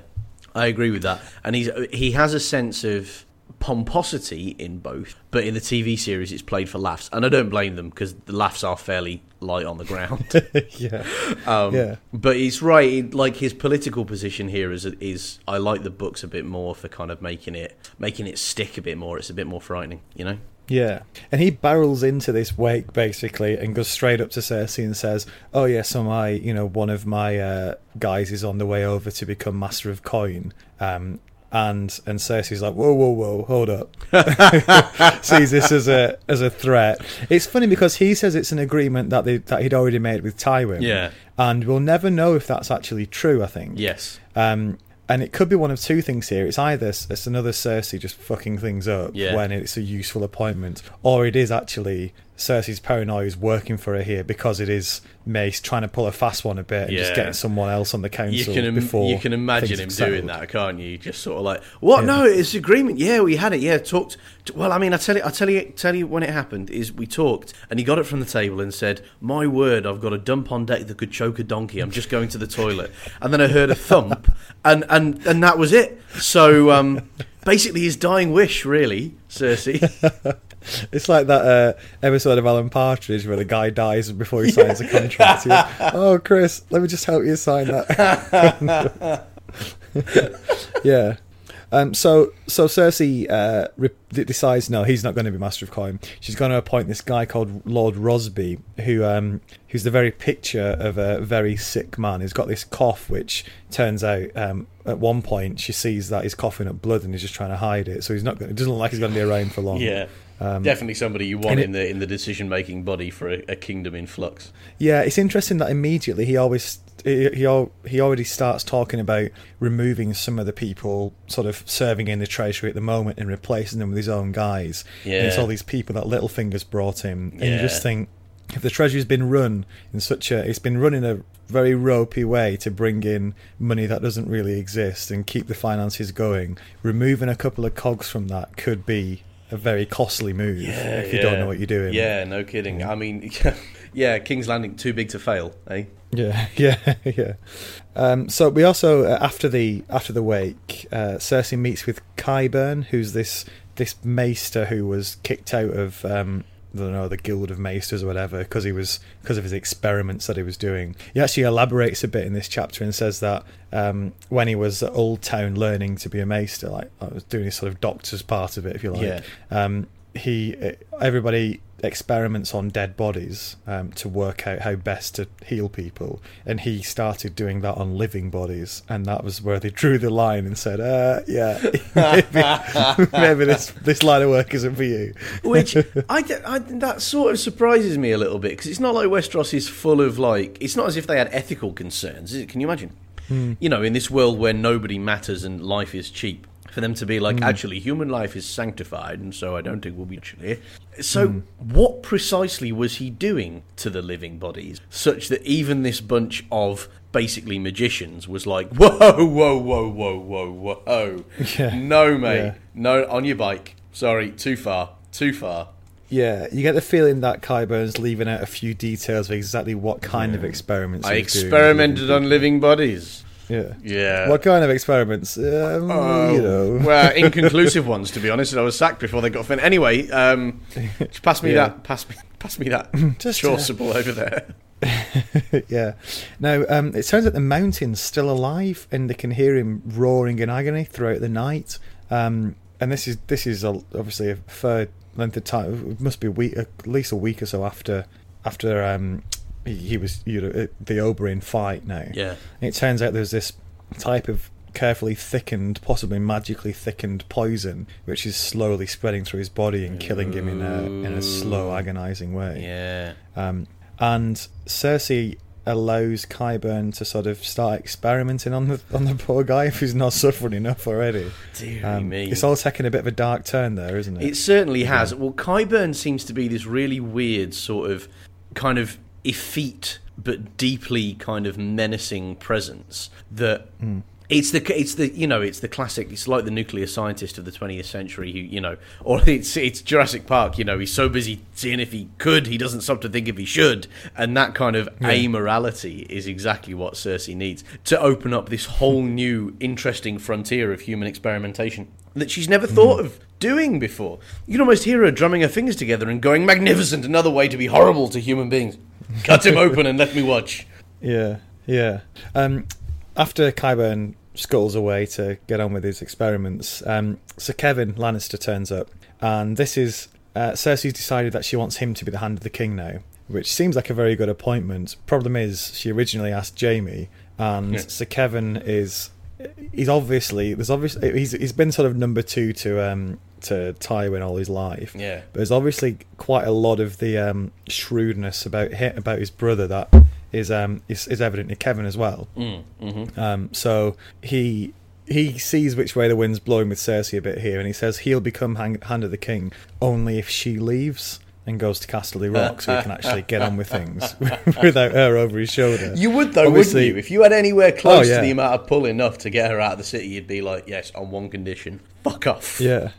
I agree with that. And he's he has a sense of pomposity in both, but in the TV series, it's played for laughs, and I don't blame them because the laughs are fairly light on the ground. yeah, Um, Yeah. But he's right. Like his political position here is is I like the books a bit more for kind of making it making it stick a bit more. It's a bit more frightening, you know. yeah. And he barrels into this wake basically and goes straight up to Cersei and says, "Oh yes, so my, you know, one of my uh, guys is on the way over to become master of coin." Um, and and Cersei's like, "Whoa, whoa, whoa, hold up." Sees this as a as a threat. It's funny because he says it's an agreement that they that he'd already made with Tywin. Yeah. And we'll never know if that's actually true. I think. Yes. Um, and it could be one of two things here. It's either it's another Cersei just fucking things up Yeah. when it's a useful appointment, or it is actually Cersei's paranoia is working for her here because it is Mace trying to pull a fast one a bit and just getting someone else on the You council can Im- before you can imagine him doing that, can't you? Just sort of like, what? Yeah. No, it's agreement. Yeah, we had it. Yeah, talked. t- Well, I mean, I tell you, I tell you, tell you when it happened is we talked, and he got it from the table and said, "My word, I've got a dump on deck that could choke a donkey. I'm just going to the toilet." And then I heard a thump, and and and that was it. So um, basically, his dying wish, really, Cersei. It's like that uh, episode of Alan Partridge where the guy dies before he signs a contract. Goes, oh, Chris, let me just help you sign that. yeah. Um, so so Cersei uh, re- decides no, he's not going to be Master of Coin. She's going to appoint this guy called Lord Rosby, who um, who's the very picture of a very sick man. He's got this cough, which turns out um, at one point she sees that he's coughing up blood and he's just trying to hide it. So he's not. Gonna, it doesn't look like he's going to be around for long. yeah, Um, Definitely somebody you want it- in the in the decision making body for a, a kingdom in flux. Yeah, it's interesting that immediately he always he he, he already starts talking about removing some of the people sort of serving in the treasury at the moment and replacing them with his own guys. And it's all these people that Littlefinger's brought him, and you just think if the treasury's been run in such a it's been run in a very ropey way to bring in money that doesn't really exist and keep the finances going, removing a couple of cogs from that could be a very costly move if you don't know what you're doing. Yeah, no kidding. I mean, yeah, King's Landing too big to fail, eh? Yeah, yeah, yeah. Um, so we also uh, after the after the wake, uh, Cersei meets with Qyburn, who's this this maester who was kicked out of um, I don't know the Guild of Maesters or whatever because he was because of his experiments that he was doing. He actually elaborates a bit in this chapter and says that um, when he was at Oldtown learning to be a maester, like I was doing his sort of doctor's part of it, if you like. Yeah. Um, he everybody experiments on dead bodies um, to work out how best to heal people, and he started doing that on living bodies, and that was where they drew the line and said, uh, "Yeah, maybe, maybe this this line of work isn't for you." Which I, I- that sort of surprises me a little bit because it's not like Westeros is full of like it's not as if they had ethical concerns. Is it? Can you imagine? You know, in this world where nobody matters and life is cheap, for them to be like, mm. actually, human life is sanctified, and so I don't think we'll be actually. So, mm. what precisely was he doing to the living bodies, such that even this bunch of basically magicians was like, whoa, whoa, whoa, whoa, whoa, whoa, Yeah. no, mate, Yeah. no, on your bike. Sorry, too far, too far. Yeah, you get the feeling that Qyburn's leaving out a few details of exactly what kind of experiments. I he was doing. experimented on living bodies. Yeah. Yeah. What kind of experiments? Um, Oh, you know. well, inconclusive ones, to be honest. I was sacked before they got finished. Anyway, um, just pass me Yeah. that. Pass me. Pass me that. Just, chasuble over there. yeah. Now, um, it turns out the mountain's still alive, and they can hear him roaring in agony throughout the night. Um, and this is this is a, obviously a fair length of time. It must be a week, at least a week or so after after um, he, was you know the Oberyn fight. Now, Yeah. And it turns out there's this type of carefully thickened, possibly magically thickened poison, which is slowly spreading through his body and killing him in a in a slow, agonising way. Yeah. Um, and Cersei allows Qyburn to sort of start experimenting on the on the poor guy if he's not suffering enough already. Dear Um, me. it's all taking a bit of a dark turn there, isn't it? It certainly has. Well, Qyburn seems to be this really weird sort of kind of effete but deeply kind of menacing presence that hmm. it's the it's the you know it's the classic it's like the nuclear scientist of the 20th century who you know or it's it's Jurassic Park you know he's so busy seeing if he could he doesn't stop to think if he should. And that kind of amorality is exactly what Cersei needs to open up this whole hmm. new interesting frontier of human experimentation that she's never thought hmm. of doing before. You can almost hear her drumming her fingers together and going, magnificent, another way to be horrible to human beings. Cut him open and let me watch. Yeah, yeah. Um, after Qyburn scuttles away to get on with his experiments, um, Sir Kevan Lannister turns up, and this is uh, Cersei's decided that she wants him to be the hand of the king now, which seems like a very good appointment. Problem is, she originally asked Jaime, and Yeah. Sir Kevan is he's obviously there's obviously he's he's been sort of number two to um to Tywin all his life. Yeah. But there's obviously quite a lot of the um, shrewdness about hi about his brother that is um is, is evident in Kevan as well. Mm, hmm Um, so he he sees which way the wind's blowing with Cersei a bit here, and he says he'll become hand, hand of the king only if she leaves and goes to Casterly Rock, so he can actually get on with things without her over his shoulder. You would, though, Obviously- wouldn't you? If you had anywhere close Oh, yeah. to the amount of pull enough to get her out of the city, you'd be like, yes, on one condition. Fuck off. Yeah,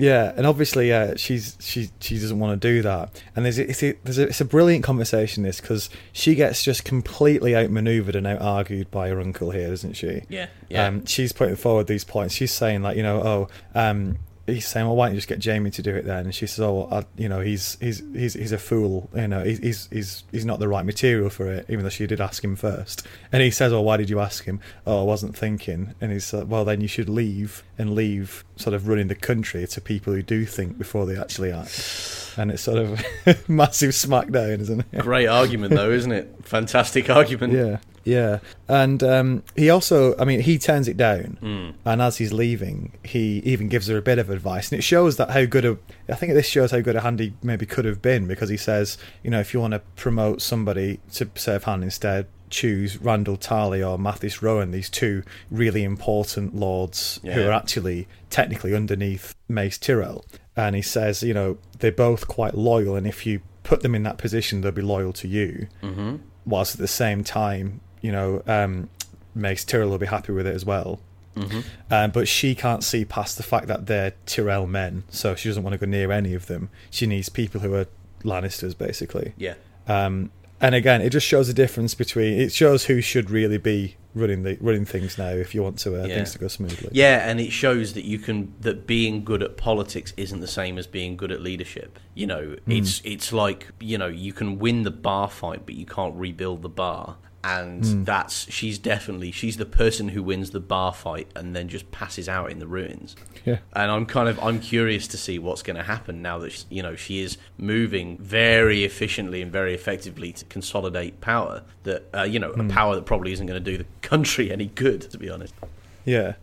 yeah, and obviously, uh, she's she she doesn't want to do that. And there's it's a, there's a, it's a brilliant conversation this because she gets just completely outmaneuvered and out argued by her uncle here, doesn't she? Yeah, yeah. Um, she's putting forward these points. She's saying like, you know, oh, um, he's saying, well, why don't you just get Jaime to do it then? And she says, oh, well, I, you know, he's he's he's he's a fool. You know, he's he's he's not the right material for it. Even though she did ask him first. And he says, oh, why did you ask him? Oh, I wasn't thinking. And he's like, well, then you should leave and leave sort of running the country to people who do think before they actually act. And it's sort of massive smackdown, isn't it? Great argument, though, isn't it? Fantastic argument. Yeah. Yeah, and um, he also, I mean, he turns it down, Mm. and as he's leaving, he even gives her a bit of advice, and it shows that how good a, I think this shows how good a hand he maybe could have been because he says, you know, if you want to promote somebody to serve hand instead, choose Randyll Tarly or Mathis Rowan, these two really important lords who are actually technically underneath Mace Tyrell, and he says, you know, they're both quite loyal, and if you put them in that position, they'll be loyal to you Mm-hmm. whilst at the same time, you know, um, Mace Tyrell will be happy with it as well. Mm-hmm. Um, but she can't see past the fact that they're Tyrell men, so she doesn't want to go near any of them. She needs people who are Lannisters, basically. Yeah. Um, and again, it just shows the difference between. It shows who should really be running the running things now if you want to uh, Yeah. things to go smoothly. Yeah, and it shows that you can that being good at politics isn't the same as being good at leadership. You know, it's it's like you know you can win the bar fight, but you can't rebuild the bar. And that's she's definitely she's the person who wins the bar fight and then just passes out in the ruins. Yeah. And I'm kind of I'm curious to see what's going to happen now that she, you know she is moving very efficiently and very effectively to consolidate power. That uh, you know a power that probably isn't going to do the country any good, to be honest. Yeah,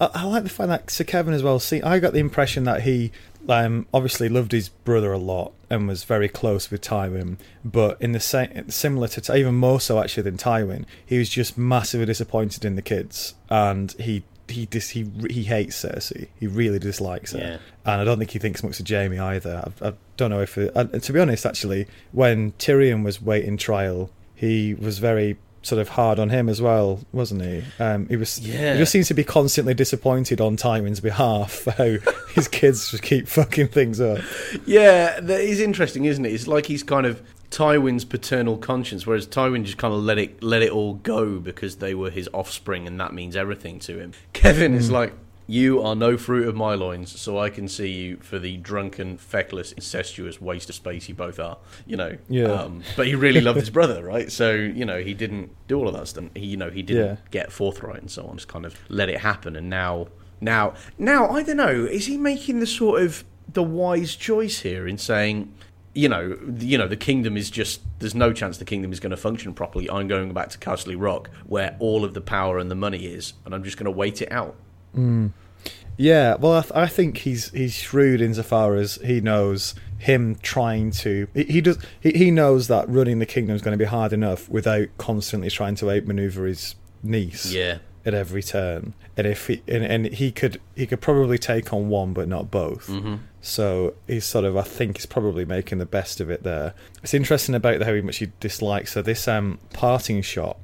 I, I like the fact that Sir Kevan as well. See, I got the impression that he um, obviously loved his brother a lot and was very close with Tywin, but in the same similar to even more so actually than Tywin, he was just massively disappointed in the kids, and he. He dis- he he hates Cersei. He really dislikes her, Yeah. and I don't think he thinks much of Jaime either. I, I don't know if, it, and to be honest, actually, when Tyrion was waiting trial, he was very sort of hard on him as well, wasn't he? Um, he was. Yeah. He just seems to be constantly disappointed on Tywin's behalf for how his kids just keep fucking things up. Yeah, that is interesting, isn't it? It's like he's kind of Tywin's paternal conscience, whereas Tywin just kind of let it let it all go because they were his offspring, and that means everything to him. Kevan is like. You are no fruit of my loins, so I can see you for the drunken, feckless, incestuous waste of space you both are. You know, Yeah. Um, but he really loved his brother, right? So you know, he didn't do all of that stuff. He, you know, he didn't Yeah. get forthright and so on. Just kind of let it happen, and now, now, now, I don't know. Is he making the sort of the wise choice here in saying, you know, you know, the kingdom is just there's no chance the kingdom is going to function properly. I'm going back to Casterly Rock, where all of the power and the money is, and I'm just going to wait it out. Yeah, well, I, th- I think he's he's shrewd insofar as he knows him trying to. He, he does. He, he knows that running the kingdom is going to be hard enough without constantly trying to outmaneuver his niece. Yeah, At every turn, and if he and, and he could he could probably take on one but not both. hmm So he's sort of, I think, he's probably making the best of it there. It's interesting about the how much he dislikes. So this um, parting shot,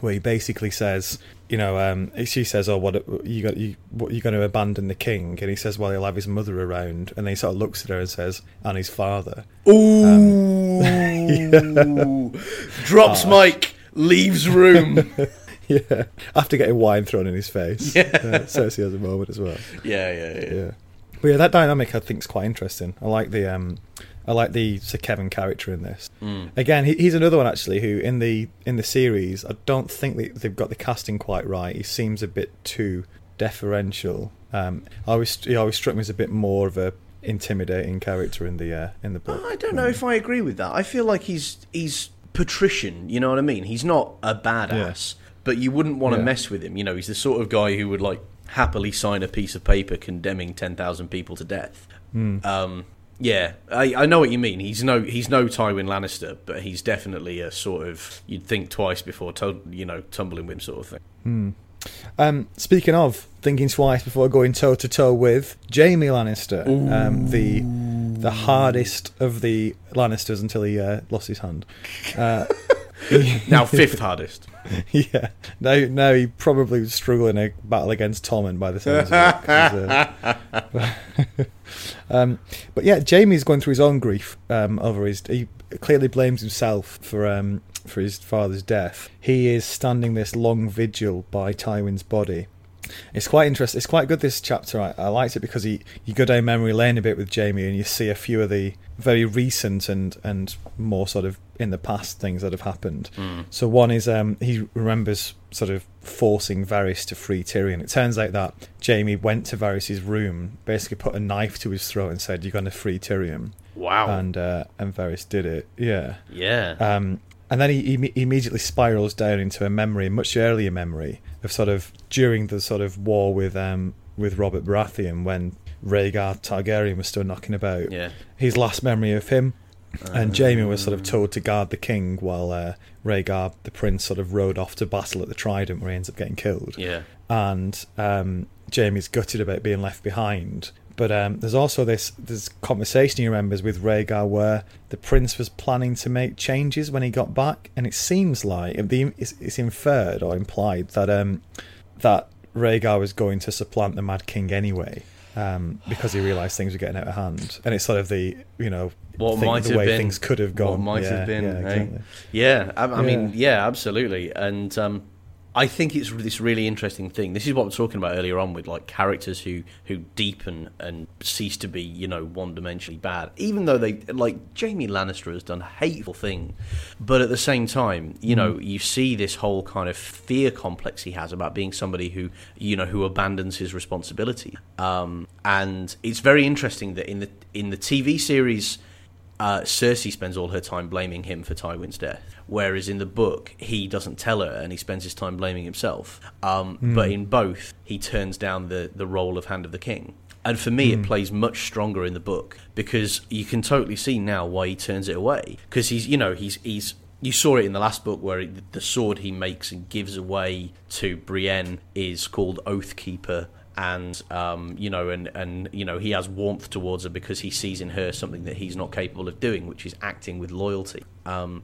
where he basically says, you know, um, she says, "Oh, what you got? You what you going to abandon the king?" And he says, "Well, he'll have his mother around." And then he sort of looks at her and says, "And his father." Ooh, drops mic, leaves room. yeah, after getting wine thrown in his face. Yeah. uh, Cersei has a moment as well. yeah, yeah, yeah. Yeah, but yeah, that dynamic I think is quite interesting. I like the um, I like the Sir Kevan character in this. Mm. Again, he, he's another one actually who in the in the series I don't think they, they've got the casting quite right. He seems a bit too deferential. Um, I always he always struck me as a bit more of a intimidating character in the uh, in the book. I don't know if I agree with that. I feel like he's he's patrician. You know what I mean? He's not a badass, but you wouldn't want to Yeah. mess with him. You know, he's the sort of guy who would like happily sign a piece of paper condemning ten thousand people to death. Hmm. Um, yeah, I, I know what you mean. He's no he's no Tywin Lannister, but he's definitely a sort of you'd think twice before you know tumbling with him sort of thing. Um, speaking of thinking twice before going toe to toe with Jaime Lannister, um, the the hardest of the Lannisters until he uh, lost his hand. Uh, Now fifth hardest. yeah, now now he probably was struggling a battle against Tommen by the sounds of it. 'cause, uh, um, but yeah, Jaime's going through his own grief um, over his. He clearly blames himself for um, for his father's death. He is standing this long vigil by Tywin's body. It's quite interesting. It's quite good this chapter. I, I liked it because he you go down memory lane a bit with Jaime, and you see a few of the very recent and and more sort of in the past things that have happened. Mm. So one is um, he remembers sort of forcing Varys to free Tyrion. It turns out that Jaime went to Varys's room, basically put a knife to his throat and said, "You're going to free Tyrion," Wow. and uh, and Varys did it. Yeah. yeah. Um, and then he, he imme- immediately spirals down into a memory, a much earlier memory of sort of during the sort of war with um with Robert Baratheon when Rhaegar Targaryen was still knocking about. Yeah. His last memory of him, and Jaime was sort of told to guard the king while uh, Rhaegar, the prince, sort of rode off to battle at the Trident, where he ends up getting killed Yeah. and um, Jaime's gutted about being left behind. But um, there's also this this conversation he remembers with Rhaegar where the prince was planning to make changes when he got back, and it seems like it's, it's inferred or implied that um, that Rhaegar was going to supplant the Mad King anyway. Um, because he realised things were getting out of hand, and it's sort of the you know What thing- might the have way been. things could have gone. What might Yeah, have been. yeah, eh? exactly. Yeah, I, I mean, Yeah. yeah, absolutely. And um, I think it's this really interesting thing. This is what we we're talking about earlier on with like characters who who deepen and cease to be, you know, one dimensionally bad. Even though they like Jaime Lannister has done hateful things, but at the same time, you know, you see this whole kind of fear complex he has about being somebody who, you know, who abandons his responsibility. Um, and it's very interesting that in the in the TV series uh, Cersei spends all her time blaming him for Tywin's death, whereas in the book he doesn't tell her and he spends his time blaming himself. Um, But in both, he turns down the the role of Hand of the King. And for me, it plays much stronger in the book because you can totally see now why he turns it away. Because he's, you know, he's he's you saw it in the last book where he, the sword he makes and gives away to Brienne is called Oathkeeper and um, you know, and and you know, he has warmth towards her because he sees in her something that he's not capable of doing, which is acting with loyalty. Um,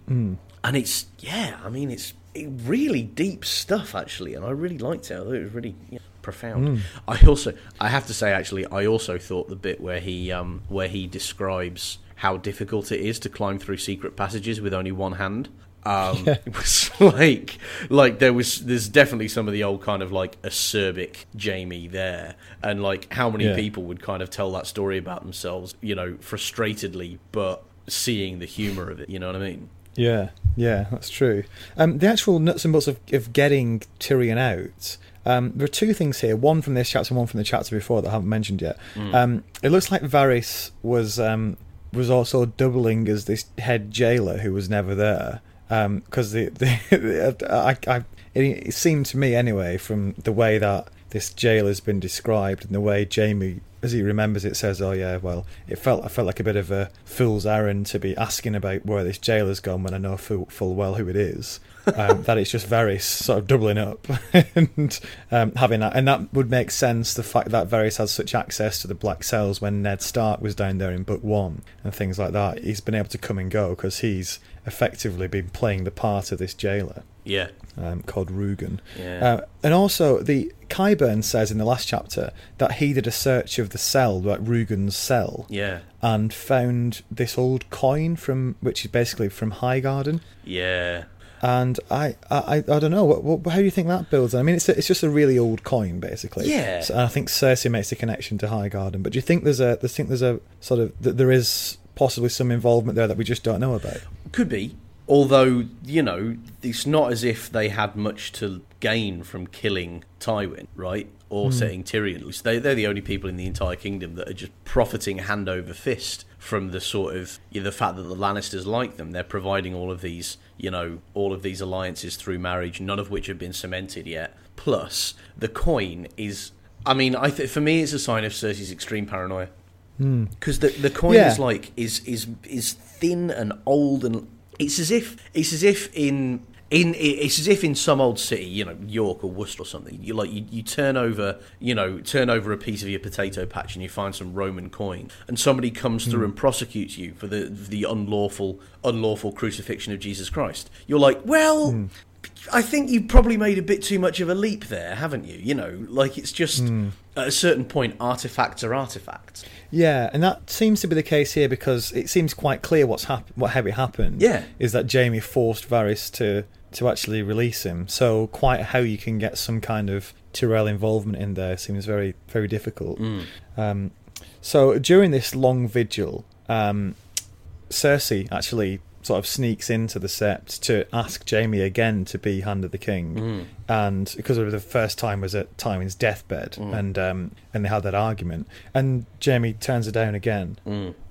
And it's yeah, I mean, it's it really deep stuff actually, and I really liked it. I thought it was really profound. I also, I have to say, actually, I also thought the bit where he um, where he describes how difficult it is to climb through secret passages with only one hand. Um, It was like, like there was, there's definitely some of the old kind of like acerbic Jaime there, and like how many Yeah. people would kind of tell that story about themselves, you know, frustratedly, but seeing the humor of it. You know what I mean? Yeah, yeah, that's true. Um, the actual nuts and bolts of, of getting Tyrion out. Um, there are two things here. One from this chapter, and one from the chapter before that I haven't mentioned yet. Um, it looks like Varys was um, was also doubling as this head jailer who was never there. Um, because the, the I, I, it, it seemed to me anyway from the way that this jail has been described and the way Jaime, as he remembers it, says, "Oh yeah, well, it felt I felt like a bit of a fool's errand to be asking about where this jail has gone when I know full, full well who it is." Um, that it's just Varys sort of doubling up and um, having that, and that would make sense. The fact that Varys has such access to the black cells when Ned Stark was down there in Book One and things like that, he's been able to come and go because he's effectively been playing the part of this jailer Yeah, um, called Rugen. Yeah. Uh, and also, the Qyburn says in the last chapter that he did a search of the cell, like Rugen's cell, yeah, and found this old coin from, which is basically from Highgarden. yeah. And I, I, I don't know. What, what, how do you think that builds? I mean, it's a, it's just a really old coin, basically. Yeah. So I think Cersei makes the connection to Highgarden, But do you think there's a, do you think there's a sort of that there is possibly some involvement there that we just don't know about? Could be. Although, you know, it's not as if they had much to gain from killing Tywin, right? Or hmm. setting Tyrion loose. They, they're the only people in the entire kingdom that are just profiting hand over fist from the sort of you know, the fact that the Lannisters like them. They're providing all of these, you know, all of these alliances through marriage, none of which have been cemented yet. Plus, the coin is. I mean, I th- for me, it's a sign of Cersei's extreme paranoia hmm. because the the coin Yeah. is like is is is thin and old and it's as if it's as if in in it's as if in some old city you know York or Worcester or something you like you, you turn over you know turn over a piece of your potato patch and you find some Roman coin and somebody comes hmm. through and prosecutes you for the the unlawful unlawful crucifixion of Jesus Christ you're like well hmm. I think you've probably made a bit too much of a leap there, haven't you? You know, like it's just hmm. at a certain point, artifacts are artifacts. Yeah, and that seems to be the case here because it seems quite clear what's hap- what happened. Yeah. is that Jaime forced Varys to to actually release him. So quite how you can get some kind of Tyrell involvement in there seems very very difficult. Um, so during this long vigil, um, Cersei actually sort of sneaks into the sept to ask Jaime again to be Hand of the King, and because of the first time was at Tywin's deathbed, and um, and they had that argument, and Jaime turns her down again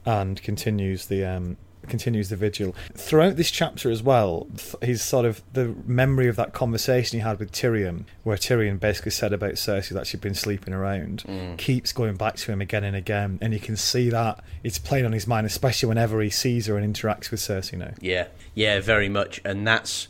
and continues the um, continues the vigil. Throughout this chapter as well, he's sort of the memory of that conversation he had with Tyrion, where Tyrion basically said about Cersei that she'd been sleeping around, mm. keeps going back to him again and again, and you can see that it's playing on his mind, especially whenever he sees her and interacts with Cersei now. Yeah, yeah, very much. And that's,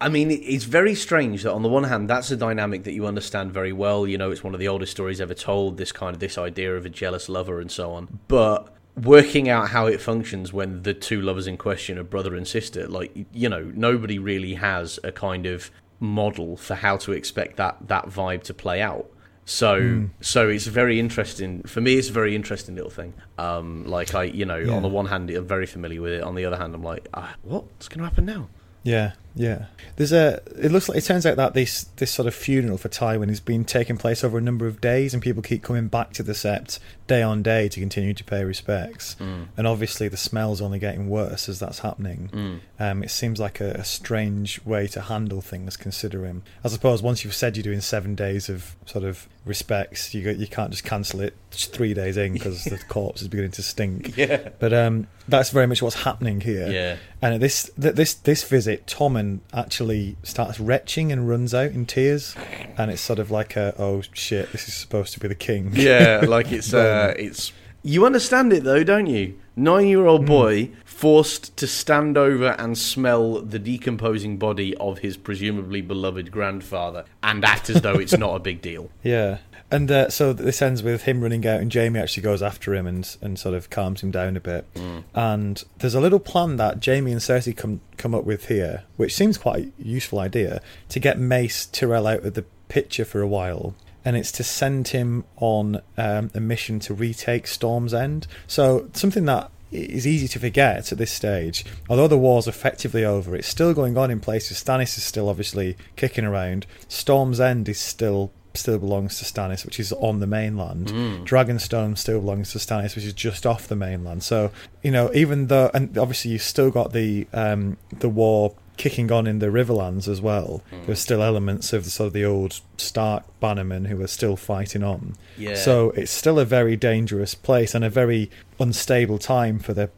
I mean, it's very strange that on the one hand, that's a dynamic that you understand very well. You know, it's one of the oldest stories ever told. This kind of this idea of a jealous lover and so on. But working out how it functions when the two lovers in question are brother and sister, like you know, nobody really has a kind of model for how to expect that that vibe to play out. So, so it's very interesting for me. It's a very interesting little thing. Um, like I, you know, Yeah. on the one hand, I'm very familiar with it. On the other hand, I'm like, ah, what's going to happen now? Yeah, yeah. There's a. It looks like it turns out that this this sort of funeral for Tywin has been taking place over a number of days, and people keep coming back to the sept day on day to continue to pay respects. And obviously, the smell's only getting worse as that's happening. Um, it seems like a, a strange way to handle things, considering. I suppose once you've said you're doing seven days of sort of respects, you you can't just cancel it three days in because the corpse is beginning to stink. Yeah, But um, that's very much what's happening here. yeah, And at this th- this this visit, Tommen actually starts retching and runs out in tears, and it's sort of like a oh shit, this is supposed to be the king. yeah. Like it's, uh, Uh, it's. You understand it though, don't you? Nine-year-old hmm. boy forced to stand over and smell the decomposing body of his presumably beloved grandfather and act as though it's not a big deal. yeah. And uh, so this ends with him running out, and Jaime actually goes after him and and sort of calms him down a bit. Hmm. And there's a little plan that Jaime and Cersei come come up with here, which seems quite a useful idea to get Mace Tyrell out of the picture for a while. And it's to send him on um, a mission to retake Storm's End. So something that is easy to forget at this stage. Although the war's effectively over, it's still going on in places. Stannis is still obviously kicking around. Storm's End is still still belongs to Stannis, which is on the mainland. Dragonstone still belongs to Stannis, which is just off the mainland. So you know, even though, and obviously you've still got the um, the war kicking on in the Riverlands as well. There's mm. still elements of the sort of the old Stark bannermen who are still fighting on. Yeah. So it's still a very dangerous place and a very unstable time for the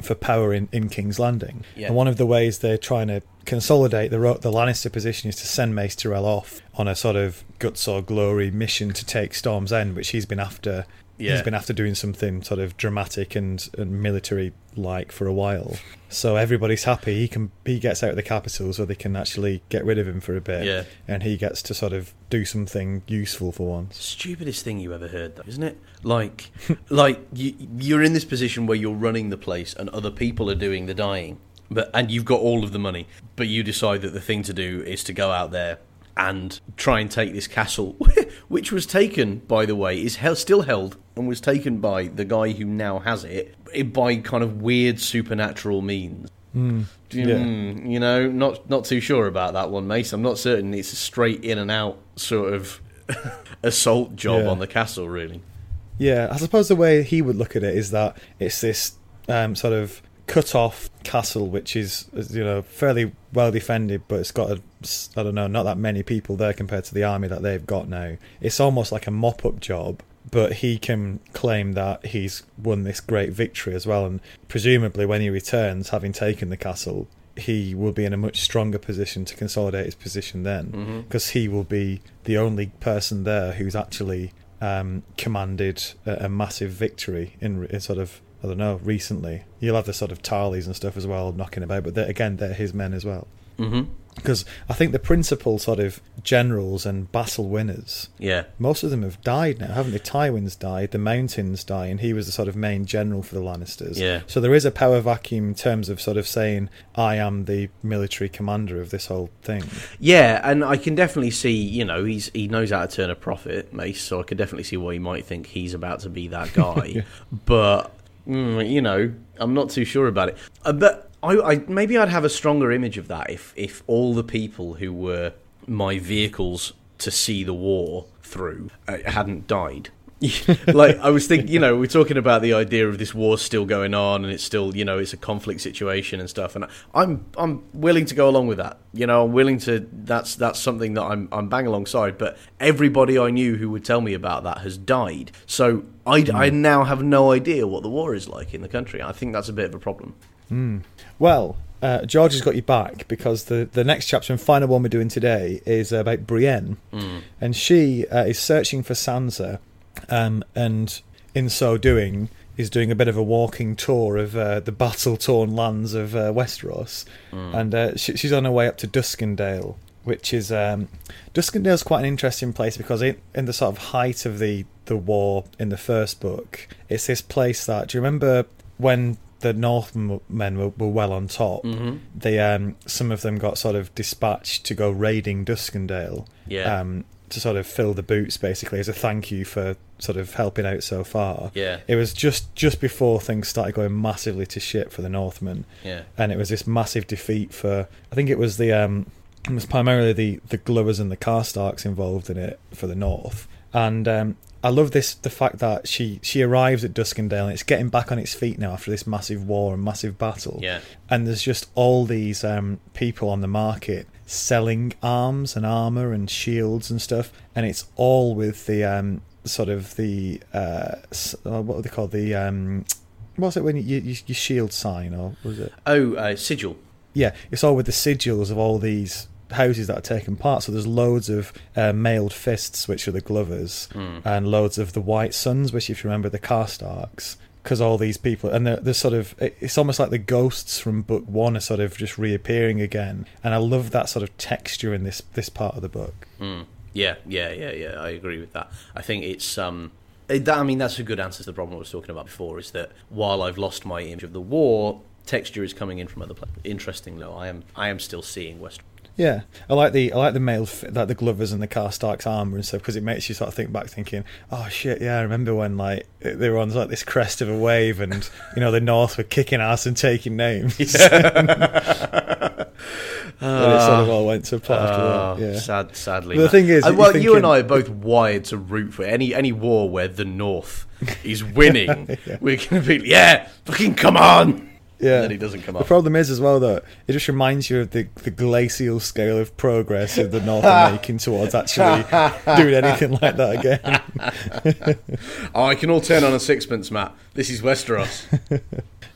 for power in, in King's Landing. Yeah. And one of the ways they're trying to consolidate the the Lannister position is to send Mace Tyrell off on a sort of guts or glory mission to take Storm's End, which he's been after. Yeah. He's been after doing something sort of dramatic and, and military like for a while. So everybody's happy. He can he gets out of the capital, so they can actually get rid of him for a bit. Yeah. And he gets to sort of do something useful for once. stupidest thing you ever heard, though, isn't it? Like, like you, you're in this position where you're running the place and other people are doing the dying, but and you've got all of the money, but you decide that the thing to do is to go out there and try and take this castle, which was taken, by the way, is held, still held and was taken by the guy who now has it by kind of weird supernatural means. Mm. Yeah. Mm, you know, not not too sure about that one, Mace. I'm not certain it's a straight in and out sort of assault job Yeah. on the castle, really. Yeah, I suppose the way he would look at it is that it's this um, sort of cut off castle, which is you know fairly well defended, but it's got a I don't know not that many people there compared to the army that they've got now. It's almost like a mop up job. But he can claim that he's won this great victory as well, and presumably when he returns, having taken the castle, he will be in a much stronger position to consolidate his position then, because he will be the only person there who's actually um, commanded a, a massive victory in, in sort of I don't know recently. You'll have the sort of Tarlys and stuff as well knocking about, but they're, again they're his men as well. hmm Because I think the principal sort of generals and battle winners, Yeah, most of them have died now, haven't they? Tywin's died, the Mountains die, and he was the sort of main general for the Lannisters. Yeah. So there is a power vacuum in terms of sort of saying I am the military commander of this whole thing. yeah, and I can definitely see. You know, he's he knows how to turn a profit, Mace. So I can definitely see why he might think he's about to be that guy. Yeah. But mm, you know, I'm not too sure about it. Uh, but I, I maybe I'd have a stronger image of that if if all the people who were my vehicles to see the war through uh, hadn't died. like I was thinking, you know, we're talking about the idea of this war still going on, and it's still, you know, it's a conflict situation and stuff. And I'm I'm willing to go along with that. You know, I'm willing to. That's that's something that I'm I'm bang alongside. But everybody I knew who would tell me about that has died. So I I now have no idea what the war is like in the country. I think that's a bit of a problem. Well, uh, George has got you back because the, the next chapter and final one we're doing today is about Brienne. And she uh, is searching for Sansa, um, and in so doing, is doing a bit of a walking tour of uh, the battle torn lands of uh, Westeros. And uh, she, she's on her way up to Duskendale, which is. Um, Duskendale's quite an interesting place because in, in the sort of height of the, the war in the first book, it's this place that. Do you remember when the Northmen were, were well on top? Mm-hmm. They um, some of them got sort of dispatched to go raiding Duskendale. Yeah. Um, to sort of fill the boots, basically, as a thank you for sort of helping out so far. Yeah. It was just just before things started going massively to shit for the Northmen, Yeah. and it was this massive defeat for. I think it was the um, it was primarily the the Glovers and the Karstarks involved in it for the North, and um, I love this the fact that she she arrives at Duskendale and it's getting back on its feet now after this massive war and massive battle. Yeah. And there's just all these um, people on the market selling arms and armor and shields and stuff, and it's all with the um, sort of the uh, uh, what are they called the um, what was it when you, you you shield sign or was it? Oh, uh, sigil. Yeah, it's all with the sigils of all these houses that are taking part. So there's loads of uh, mailed fists, which are the Glovers, and loads of the White Suns, which, if you remember, the Karstarks. Because all these people, and they're, they're sort of, it's almost like the ghosts from book one are sort of just reappearing again. And I love that sort of texture in this this part of the book. Mm. Yeah, yeah, yeah, yeah. I agree with that. I think it's um. it- that, I mean, that's a good answer to the problem I was talking about before. Is that while I've lost my image of the war, texture is coming in from other places. Interesting though, I am I am still seeing West. Yeah, I like the I like the mailed fi- like the Glovers and the Karstarks armor and stuff because it makes you sort of think back, thinking, oh shit, yeah, I remember when like they were on like this crest of a wave, and you know the North were kicking ass and taking names. Yeah. and it sort of all went to after Oh, that. Yeah. sad, sadly. But the thing is, Uh, well, you and I are both wired to root for any any war where the North is winning. We're going to be, yeah, fucking come on. Yeah. And then he doesn't come The up. problem is as well though, it just reminds you of the, the glacial scale of progress of the North are making towards actually doing anything like that again. Oh, I can all turn on a sixpence, Matt. This is Westeros.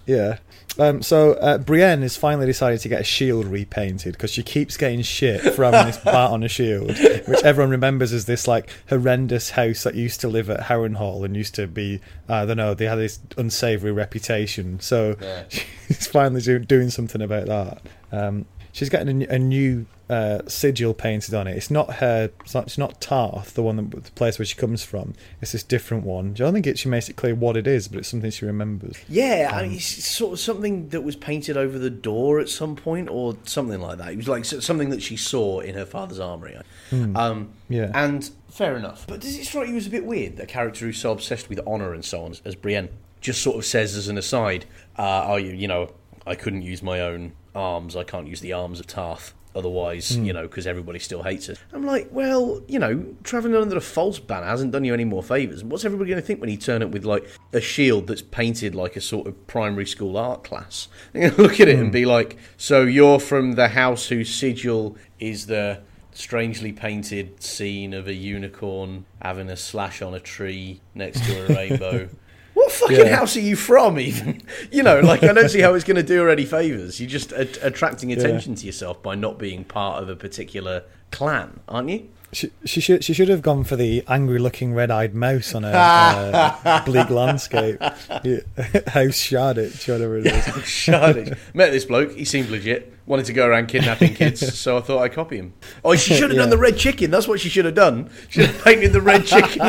Yeah. Um, so uh, Brienne has finally decided to get a shield repainted because she keeps getting shit for having this bat on a shield, which everyone remembers as this like horrendous house that used to live at Harrenhal and used to be I don't know they had this unsavory reputation. So Yeah. she's finally do, doing something about that. Um, she's getting a new uh, sigil painted on it. It's not her. It's not, it's not Tarth, the one that, the place where she comes from. It's this different one. I don't think it, she makes it clear what it is, but it's something she remembers. Yeah, I mean, it's sort of something that was painted over the door at some point, or something like that. It was like something that she saw in her father's armory. Um, Yeah. and fair enough. But does it strike you as a bit weird that a character who's so obsessed with honor and so on as Brienne just sort of says as an aside, uh, "Oh, you, you know, I couldn't use my own arms. I can't use the arms of Tarth." Otherwise, hmm. you know, because everybody still hates us. I'm like, well, you know, traveling under a false banner hasn't done you any more favors. What's everybody going to think when you turn up with like a shield that's painted like a sort of primary school art class? They're going to look at it and hmm. be like, so you're from the house whose sigil is the strangely painted scene of a unicorn having a slash on a tree next to a rainbow. What fucking Yeah. house are you from, even? You know, like, I don't see how it's going to do her any favours. You're just a- attracting attention to yourself by not being part of a particular clan, aren't you? She, she should she should have gone for the angry looking red eyed mouse on a uh, bleak landscape. Yeah. House Shoreditch, whatever it is. Shardage. Met this bloke, he seemed legit. Wanted to go around kidnapping kids, so I thought I'd copy him. Oh, she should have Yeah. done the red chicken. That's what she should have done. She should have painted the red chicken.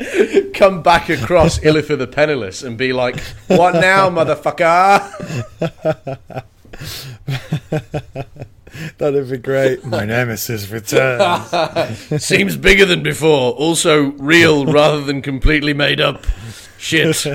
Come back across Illifer the Penniless and be like, What now, motherfucker? That'd be great. My nemesis returns. Seems bigger than before. Also real rather than completely made up. Shit.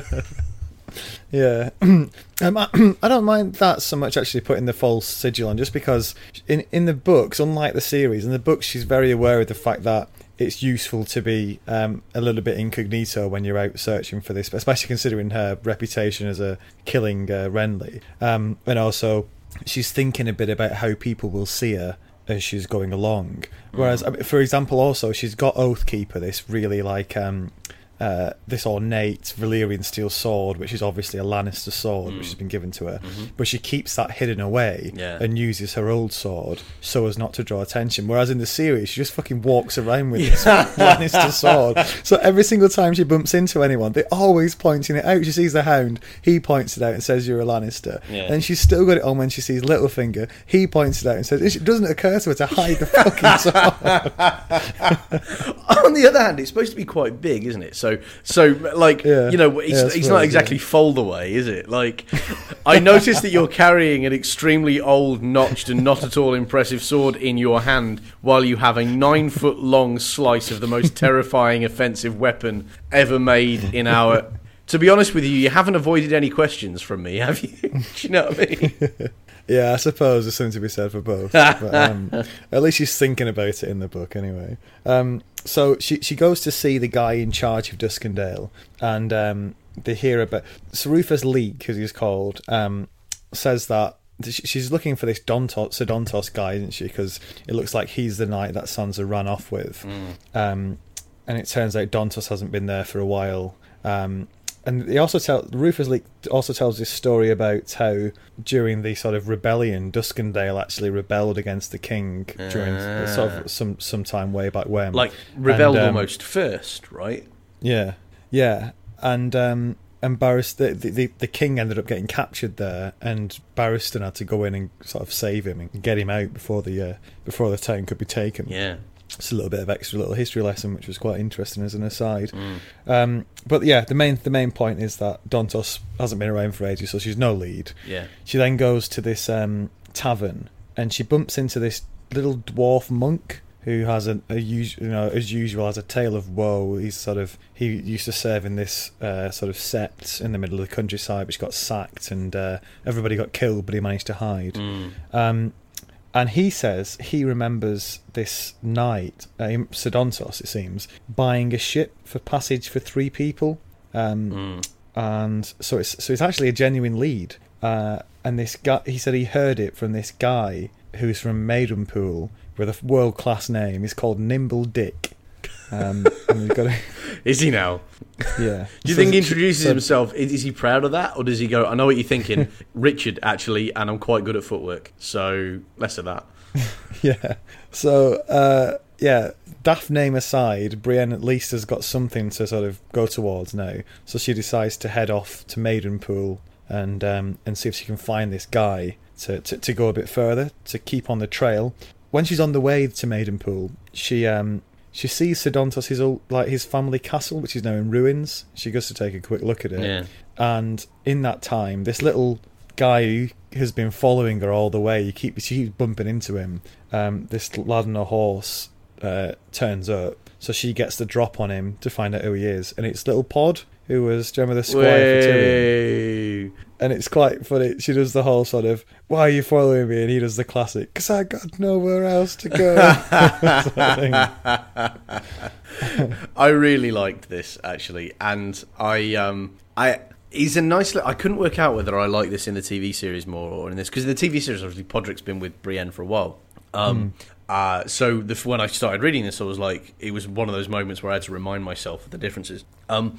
Yeah, um, I, I don't mind that so much. Actually, putting the false sigil on, just because in in the books, unlike the series, in the books, she's very aware of the fact that it's useful to be um, a little bit incognito when you're out searching for this, especially considering her reputation as a killing uh, Renly, um, and also she's thinking a bit about how people will see her as she's going along. Whereas, I mean, for example, also she's got Oathkeeper, this really like um, uh, this ornate Valyrian steel sword, which is obviously a Lannister sword, which has been given to her. But she keeps that hidden away Mm. Yeah. and uses her old sword so as not to draw attention. Whereas in the series, she just fucking walks around with this Lannister sword. So every single time she bumps into anyone, they're always pointing it out. She sees the Hound, he points it out and says, "You're a Lannister." Yeah. And she's still got it on when she sees Littlefinger. He points it out and says, "It doesn't occur to her to hide the fucking sword." On the other hand, it's supposed to be quite big, isn't it? So, so so like Yeah. you know, it's, Yeah, it's not exactly fold away, is it? Like, I noticed that you're carrying an extremely old, notched, and not at all impressive sword in your hand, while you have a nine foot long slice of the most terrifying offensive weapon ever made in our. To be honest with you, you haven't avoided any questions from me, have you? Do you know what I mean? Yeah, I suppose there's something to be said for both. but, um, at least she's thinking about it in the book, anyway. Um, so she she goes to see the guy in charge of Duskendale, and um, they hear about so Rufus Leek, as he's called, um, says that she's looking for this Dontos, Sedontos guy, isn't she? Because it looks like he's the knight that Sansa ran off with, um, and it turns out Dontos hasn't been there for a while. Um, and they also tell Rufus Leek also tells this story about how during the sort of rebellion, Duskendale actually rebelled against the king during Ah. sort of some some time way back when. Like rebelled And, um, almost first, right? Yeah, yeah, and um, and Barristan, the, the the king ended up getting captured there, and Barristan had to go in and sort of save him and get him out before the uh, before the town could be taken. Yeah. It's a little bit of extra little history lesson, which was quite interesting as an aside. Mm. Um, but yeah, the main the main point is that Dontos hasn't been around for ages, so she's no lead. Yeah. She then goes to this um, tavern and she bumps into this little dwarf monk who has a, a us- you know as usual has a tale of woe. He's sort of he used to serve in this uh, sort of sept in the middle of the countryside, which got sacked and uh, everybody got killed, but he managed to hide. Mm. Um, and he says he remembers this night, uh, Ser Dontos, it seems, buying a ship for passage for three people. Um, Mm. and so it's so it's actually a genuine lead. Uh, and this guy, he said he heard it from this guy who's from Maidenpool with a world class name. He's called Nimble Dick. Um, and we've got a, Is he now? yeah. Do you So- think he introduces so- himself? Is, is he proud of that, or does he go? I know what you're thinking, Richard. Actually, and I'm quite good at footwork, so less of that. Yeah. So, uh, yeah, daft name aside, Brienne at least has got something to sort of go towards now. So she decides to head off to Maidenpool and um, and see if she can find this guy to, to, to go a bit further, to keep on the trail. When she's on the way to Maidenpool, she um she sees Ser Dontos his old, like his family castle, which is now in ruins. She goes to take a quick look at it Yeah. and in that time, this little guy who has been following her all the way, you keep she keeps bumping into him. Um, this lad on a horse uh, turns up, so she gets the drop on him to find out who he is, and it's little Pod who was remember the squire for Tyrion, and it's quite funny. She does the whole sort of "Why are you following me?" and he does the classic "Cause I got nowhere else to go." sort of thing. I really liked this actually, and I um I. He's a nice. li- I couldn't work out whether I like this in the TV series more or in this because in the TV series, obviously, Podrick's been with Brienne for a while. Um, uh, so the, when I started reading this, I was like, it was one of those moments where I had to remind myself of the differences. Um,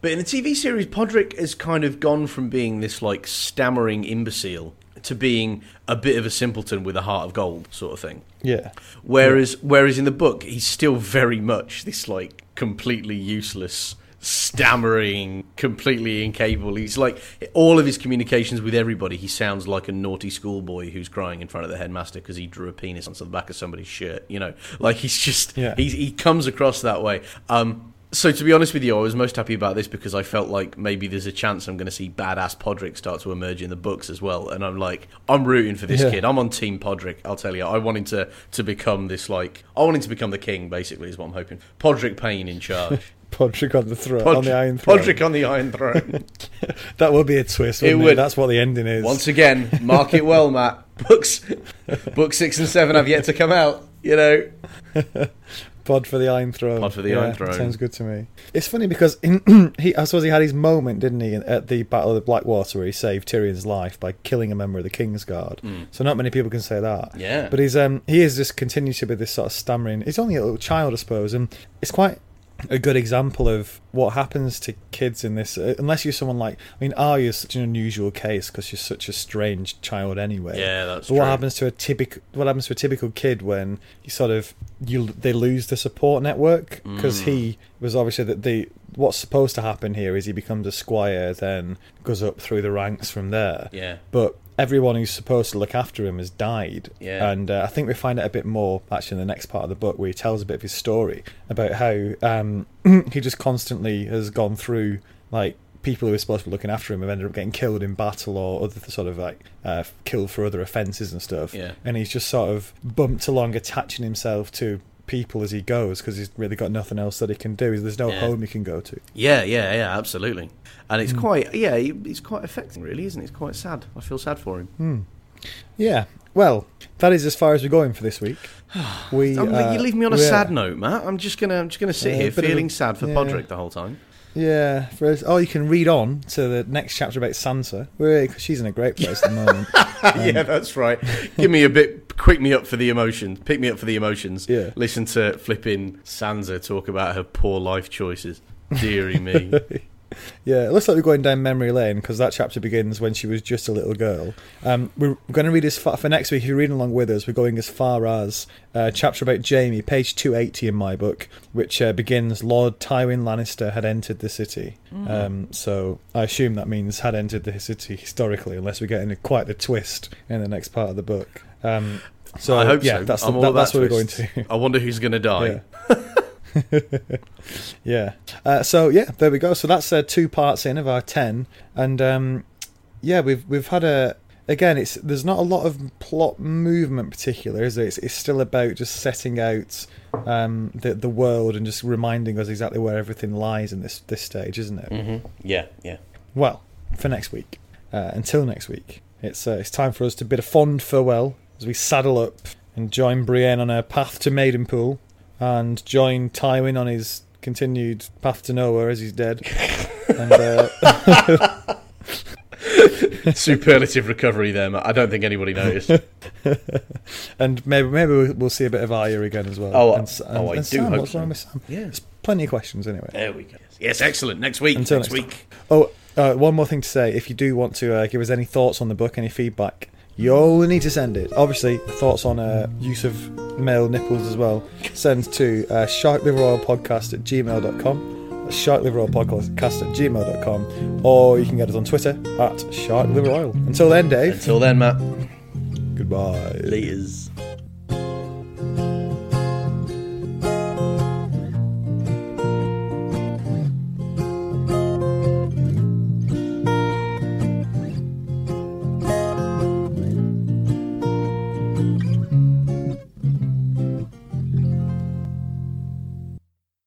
But in the TV series, Podrick has kind of gone from being this like stammering imbecile to being a bit of a simpleton with a heart of gold, sort of thing. Yeah, Whereas, whereas in the book, he's still very much this like completely useless, stammering, completely incapable. He's like all of his communications with everybody. He sounds like a naughty schoolboy who's crying in front of the headmaster because he drew a penis onto the back of somebody's shirt. You know, like he's just Yeah. he he comes across that way. Um, so to be honest with you, I was most happy about this because I felt like maybe there's a chance I'm going to see badass Podrick start to emerge in the books as well. And I'm like, I'm rooting for this Yeah. kid. I'm on Team Podrick. I'll tell you, I want him to to become this like, I want him to become the king. Basically, is what I'm hoping. Podrick Payne in charge. Podrick on the throne, on the Iron Throne. Podrick on the Iron Throne. That would be a twist. It would. That's what the ending is. Once again, mark it well, Matt. Books, book six and seven have yet to come out. You know, Pod for the Iron Throne. Pod for the Yeah, Iron Throne. Sounds good to me. It's funny because in, he, I suppose he had his moment, didn't he, at the Battle of the Blackwater, where he saved Tyrion's life by killing a member of the king's Kingsguard. So not many people can say that. Mm. Yeah. But he's um he is just continues to be this sort of stammering. He's only a little child, I suppose, and it's quite a good example of what happens to kids in this. Uh, unless you're someone like, I mean, Arya's such an unusual case because she's such a strange child anyway. Yeah, that's But what true. happens to a typical what happens to a typical kid when you sort of you they lose the support network because Mm. he was obviously that the what's supposed to happen here is he becomes a squire then goes up through the ranks from there Yeah. but everyone who's supposed to look after him has died Yeah. and uh, I think we find out a bit more actually in the next part of the book where he tells a bit of his story about how um, he just constantly has gone through like people who are supposed to be looking after him have ended up getting killed in battle or other sort of like uh, killed for other offences and stuff Yeah. and he's just sort of bumped along attaching himself to people as he goes because he's really got nothing else that he can do there's no Yeah. home he can go to Yeah, yeah, yeah, absolutely. And it's quite, yeah, it's quite affecting, really, isn't it? It's quite sad. I feel sad for him. Hmm. yeah well that is as far as we're going for this week we uh, you leave me on a yeah. sad note, Matt. I'm just gonna, I'm just gonna sit Yeah, here of a- feeling sad for yeah. Podrick the whole time. Yeah, for oh, you can read on to the next chapter about Sansa, because she's in a great place at the moment. yeah, um, that's right. Give me a bit, quick me up for the emotions. Pick me up for the emotions. Yeah. Listen to flipping Sansa talk about her poor life choices. Deary me. Yeah, it looks like we're going down memory lane because that chapter begins when she was just a little girl. Um, we're going to read as far for next week. If you're reading along with us, we're going as far as uh, chapter about Jaime, page 280 in my book, which uh, begins Lord Tywin Lannister had entered the city. Um, so I assume that means had entered the city historically, unless we get into quite the twist in the next part of the book. Um, so I hope yeah, so. that's the, I'm that, about that's where we're going to. I wonder who's gonna die. Yeah. yeah. Uh, so yeah, there we go. So that's uh, two parts in of our ten, and um, yeah, we've we've had a again. It's there's not a lot of plot movement, particular, is there? It's, it's still about just setting out um, the the world and just reminding us exactly where everything lies in this this stage, isn't it? hmm Yeah, yeah. Well, for next week. Uh, until next week, it's uh, it's time for us to bid a fond farewell as we saddle up and join Brienne on her path to Maidenpool, and join Tywin on his continued path to nowhere as he's dead. and uh, Superlative recovery there, Matt. I don't think anybody noticed. and maybe maybe we'll, see a bit of Arya again as well. Oh, and, S- oh, I and do Sam, hope what's so. wrong with Sam? yeah. There's plenty of questions anyway. There we go. Yes, excellent. Next week. Until next next week. Oh, uh, one more thing to say. If you do want to uh, give us any thoughts on the book, any feedback, you only need to send it. Obviously, thoughts on uh, use of male nipples as well. Send to uh, sharkliveroilpodcast at gmail.com. That's sharkliveroilpodcast at gmail.com. Or you can get us on Twitter at sharkliveroil. Until then, Dave, Until then, Matt. goodbye. Laters.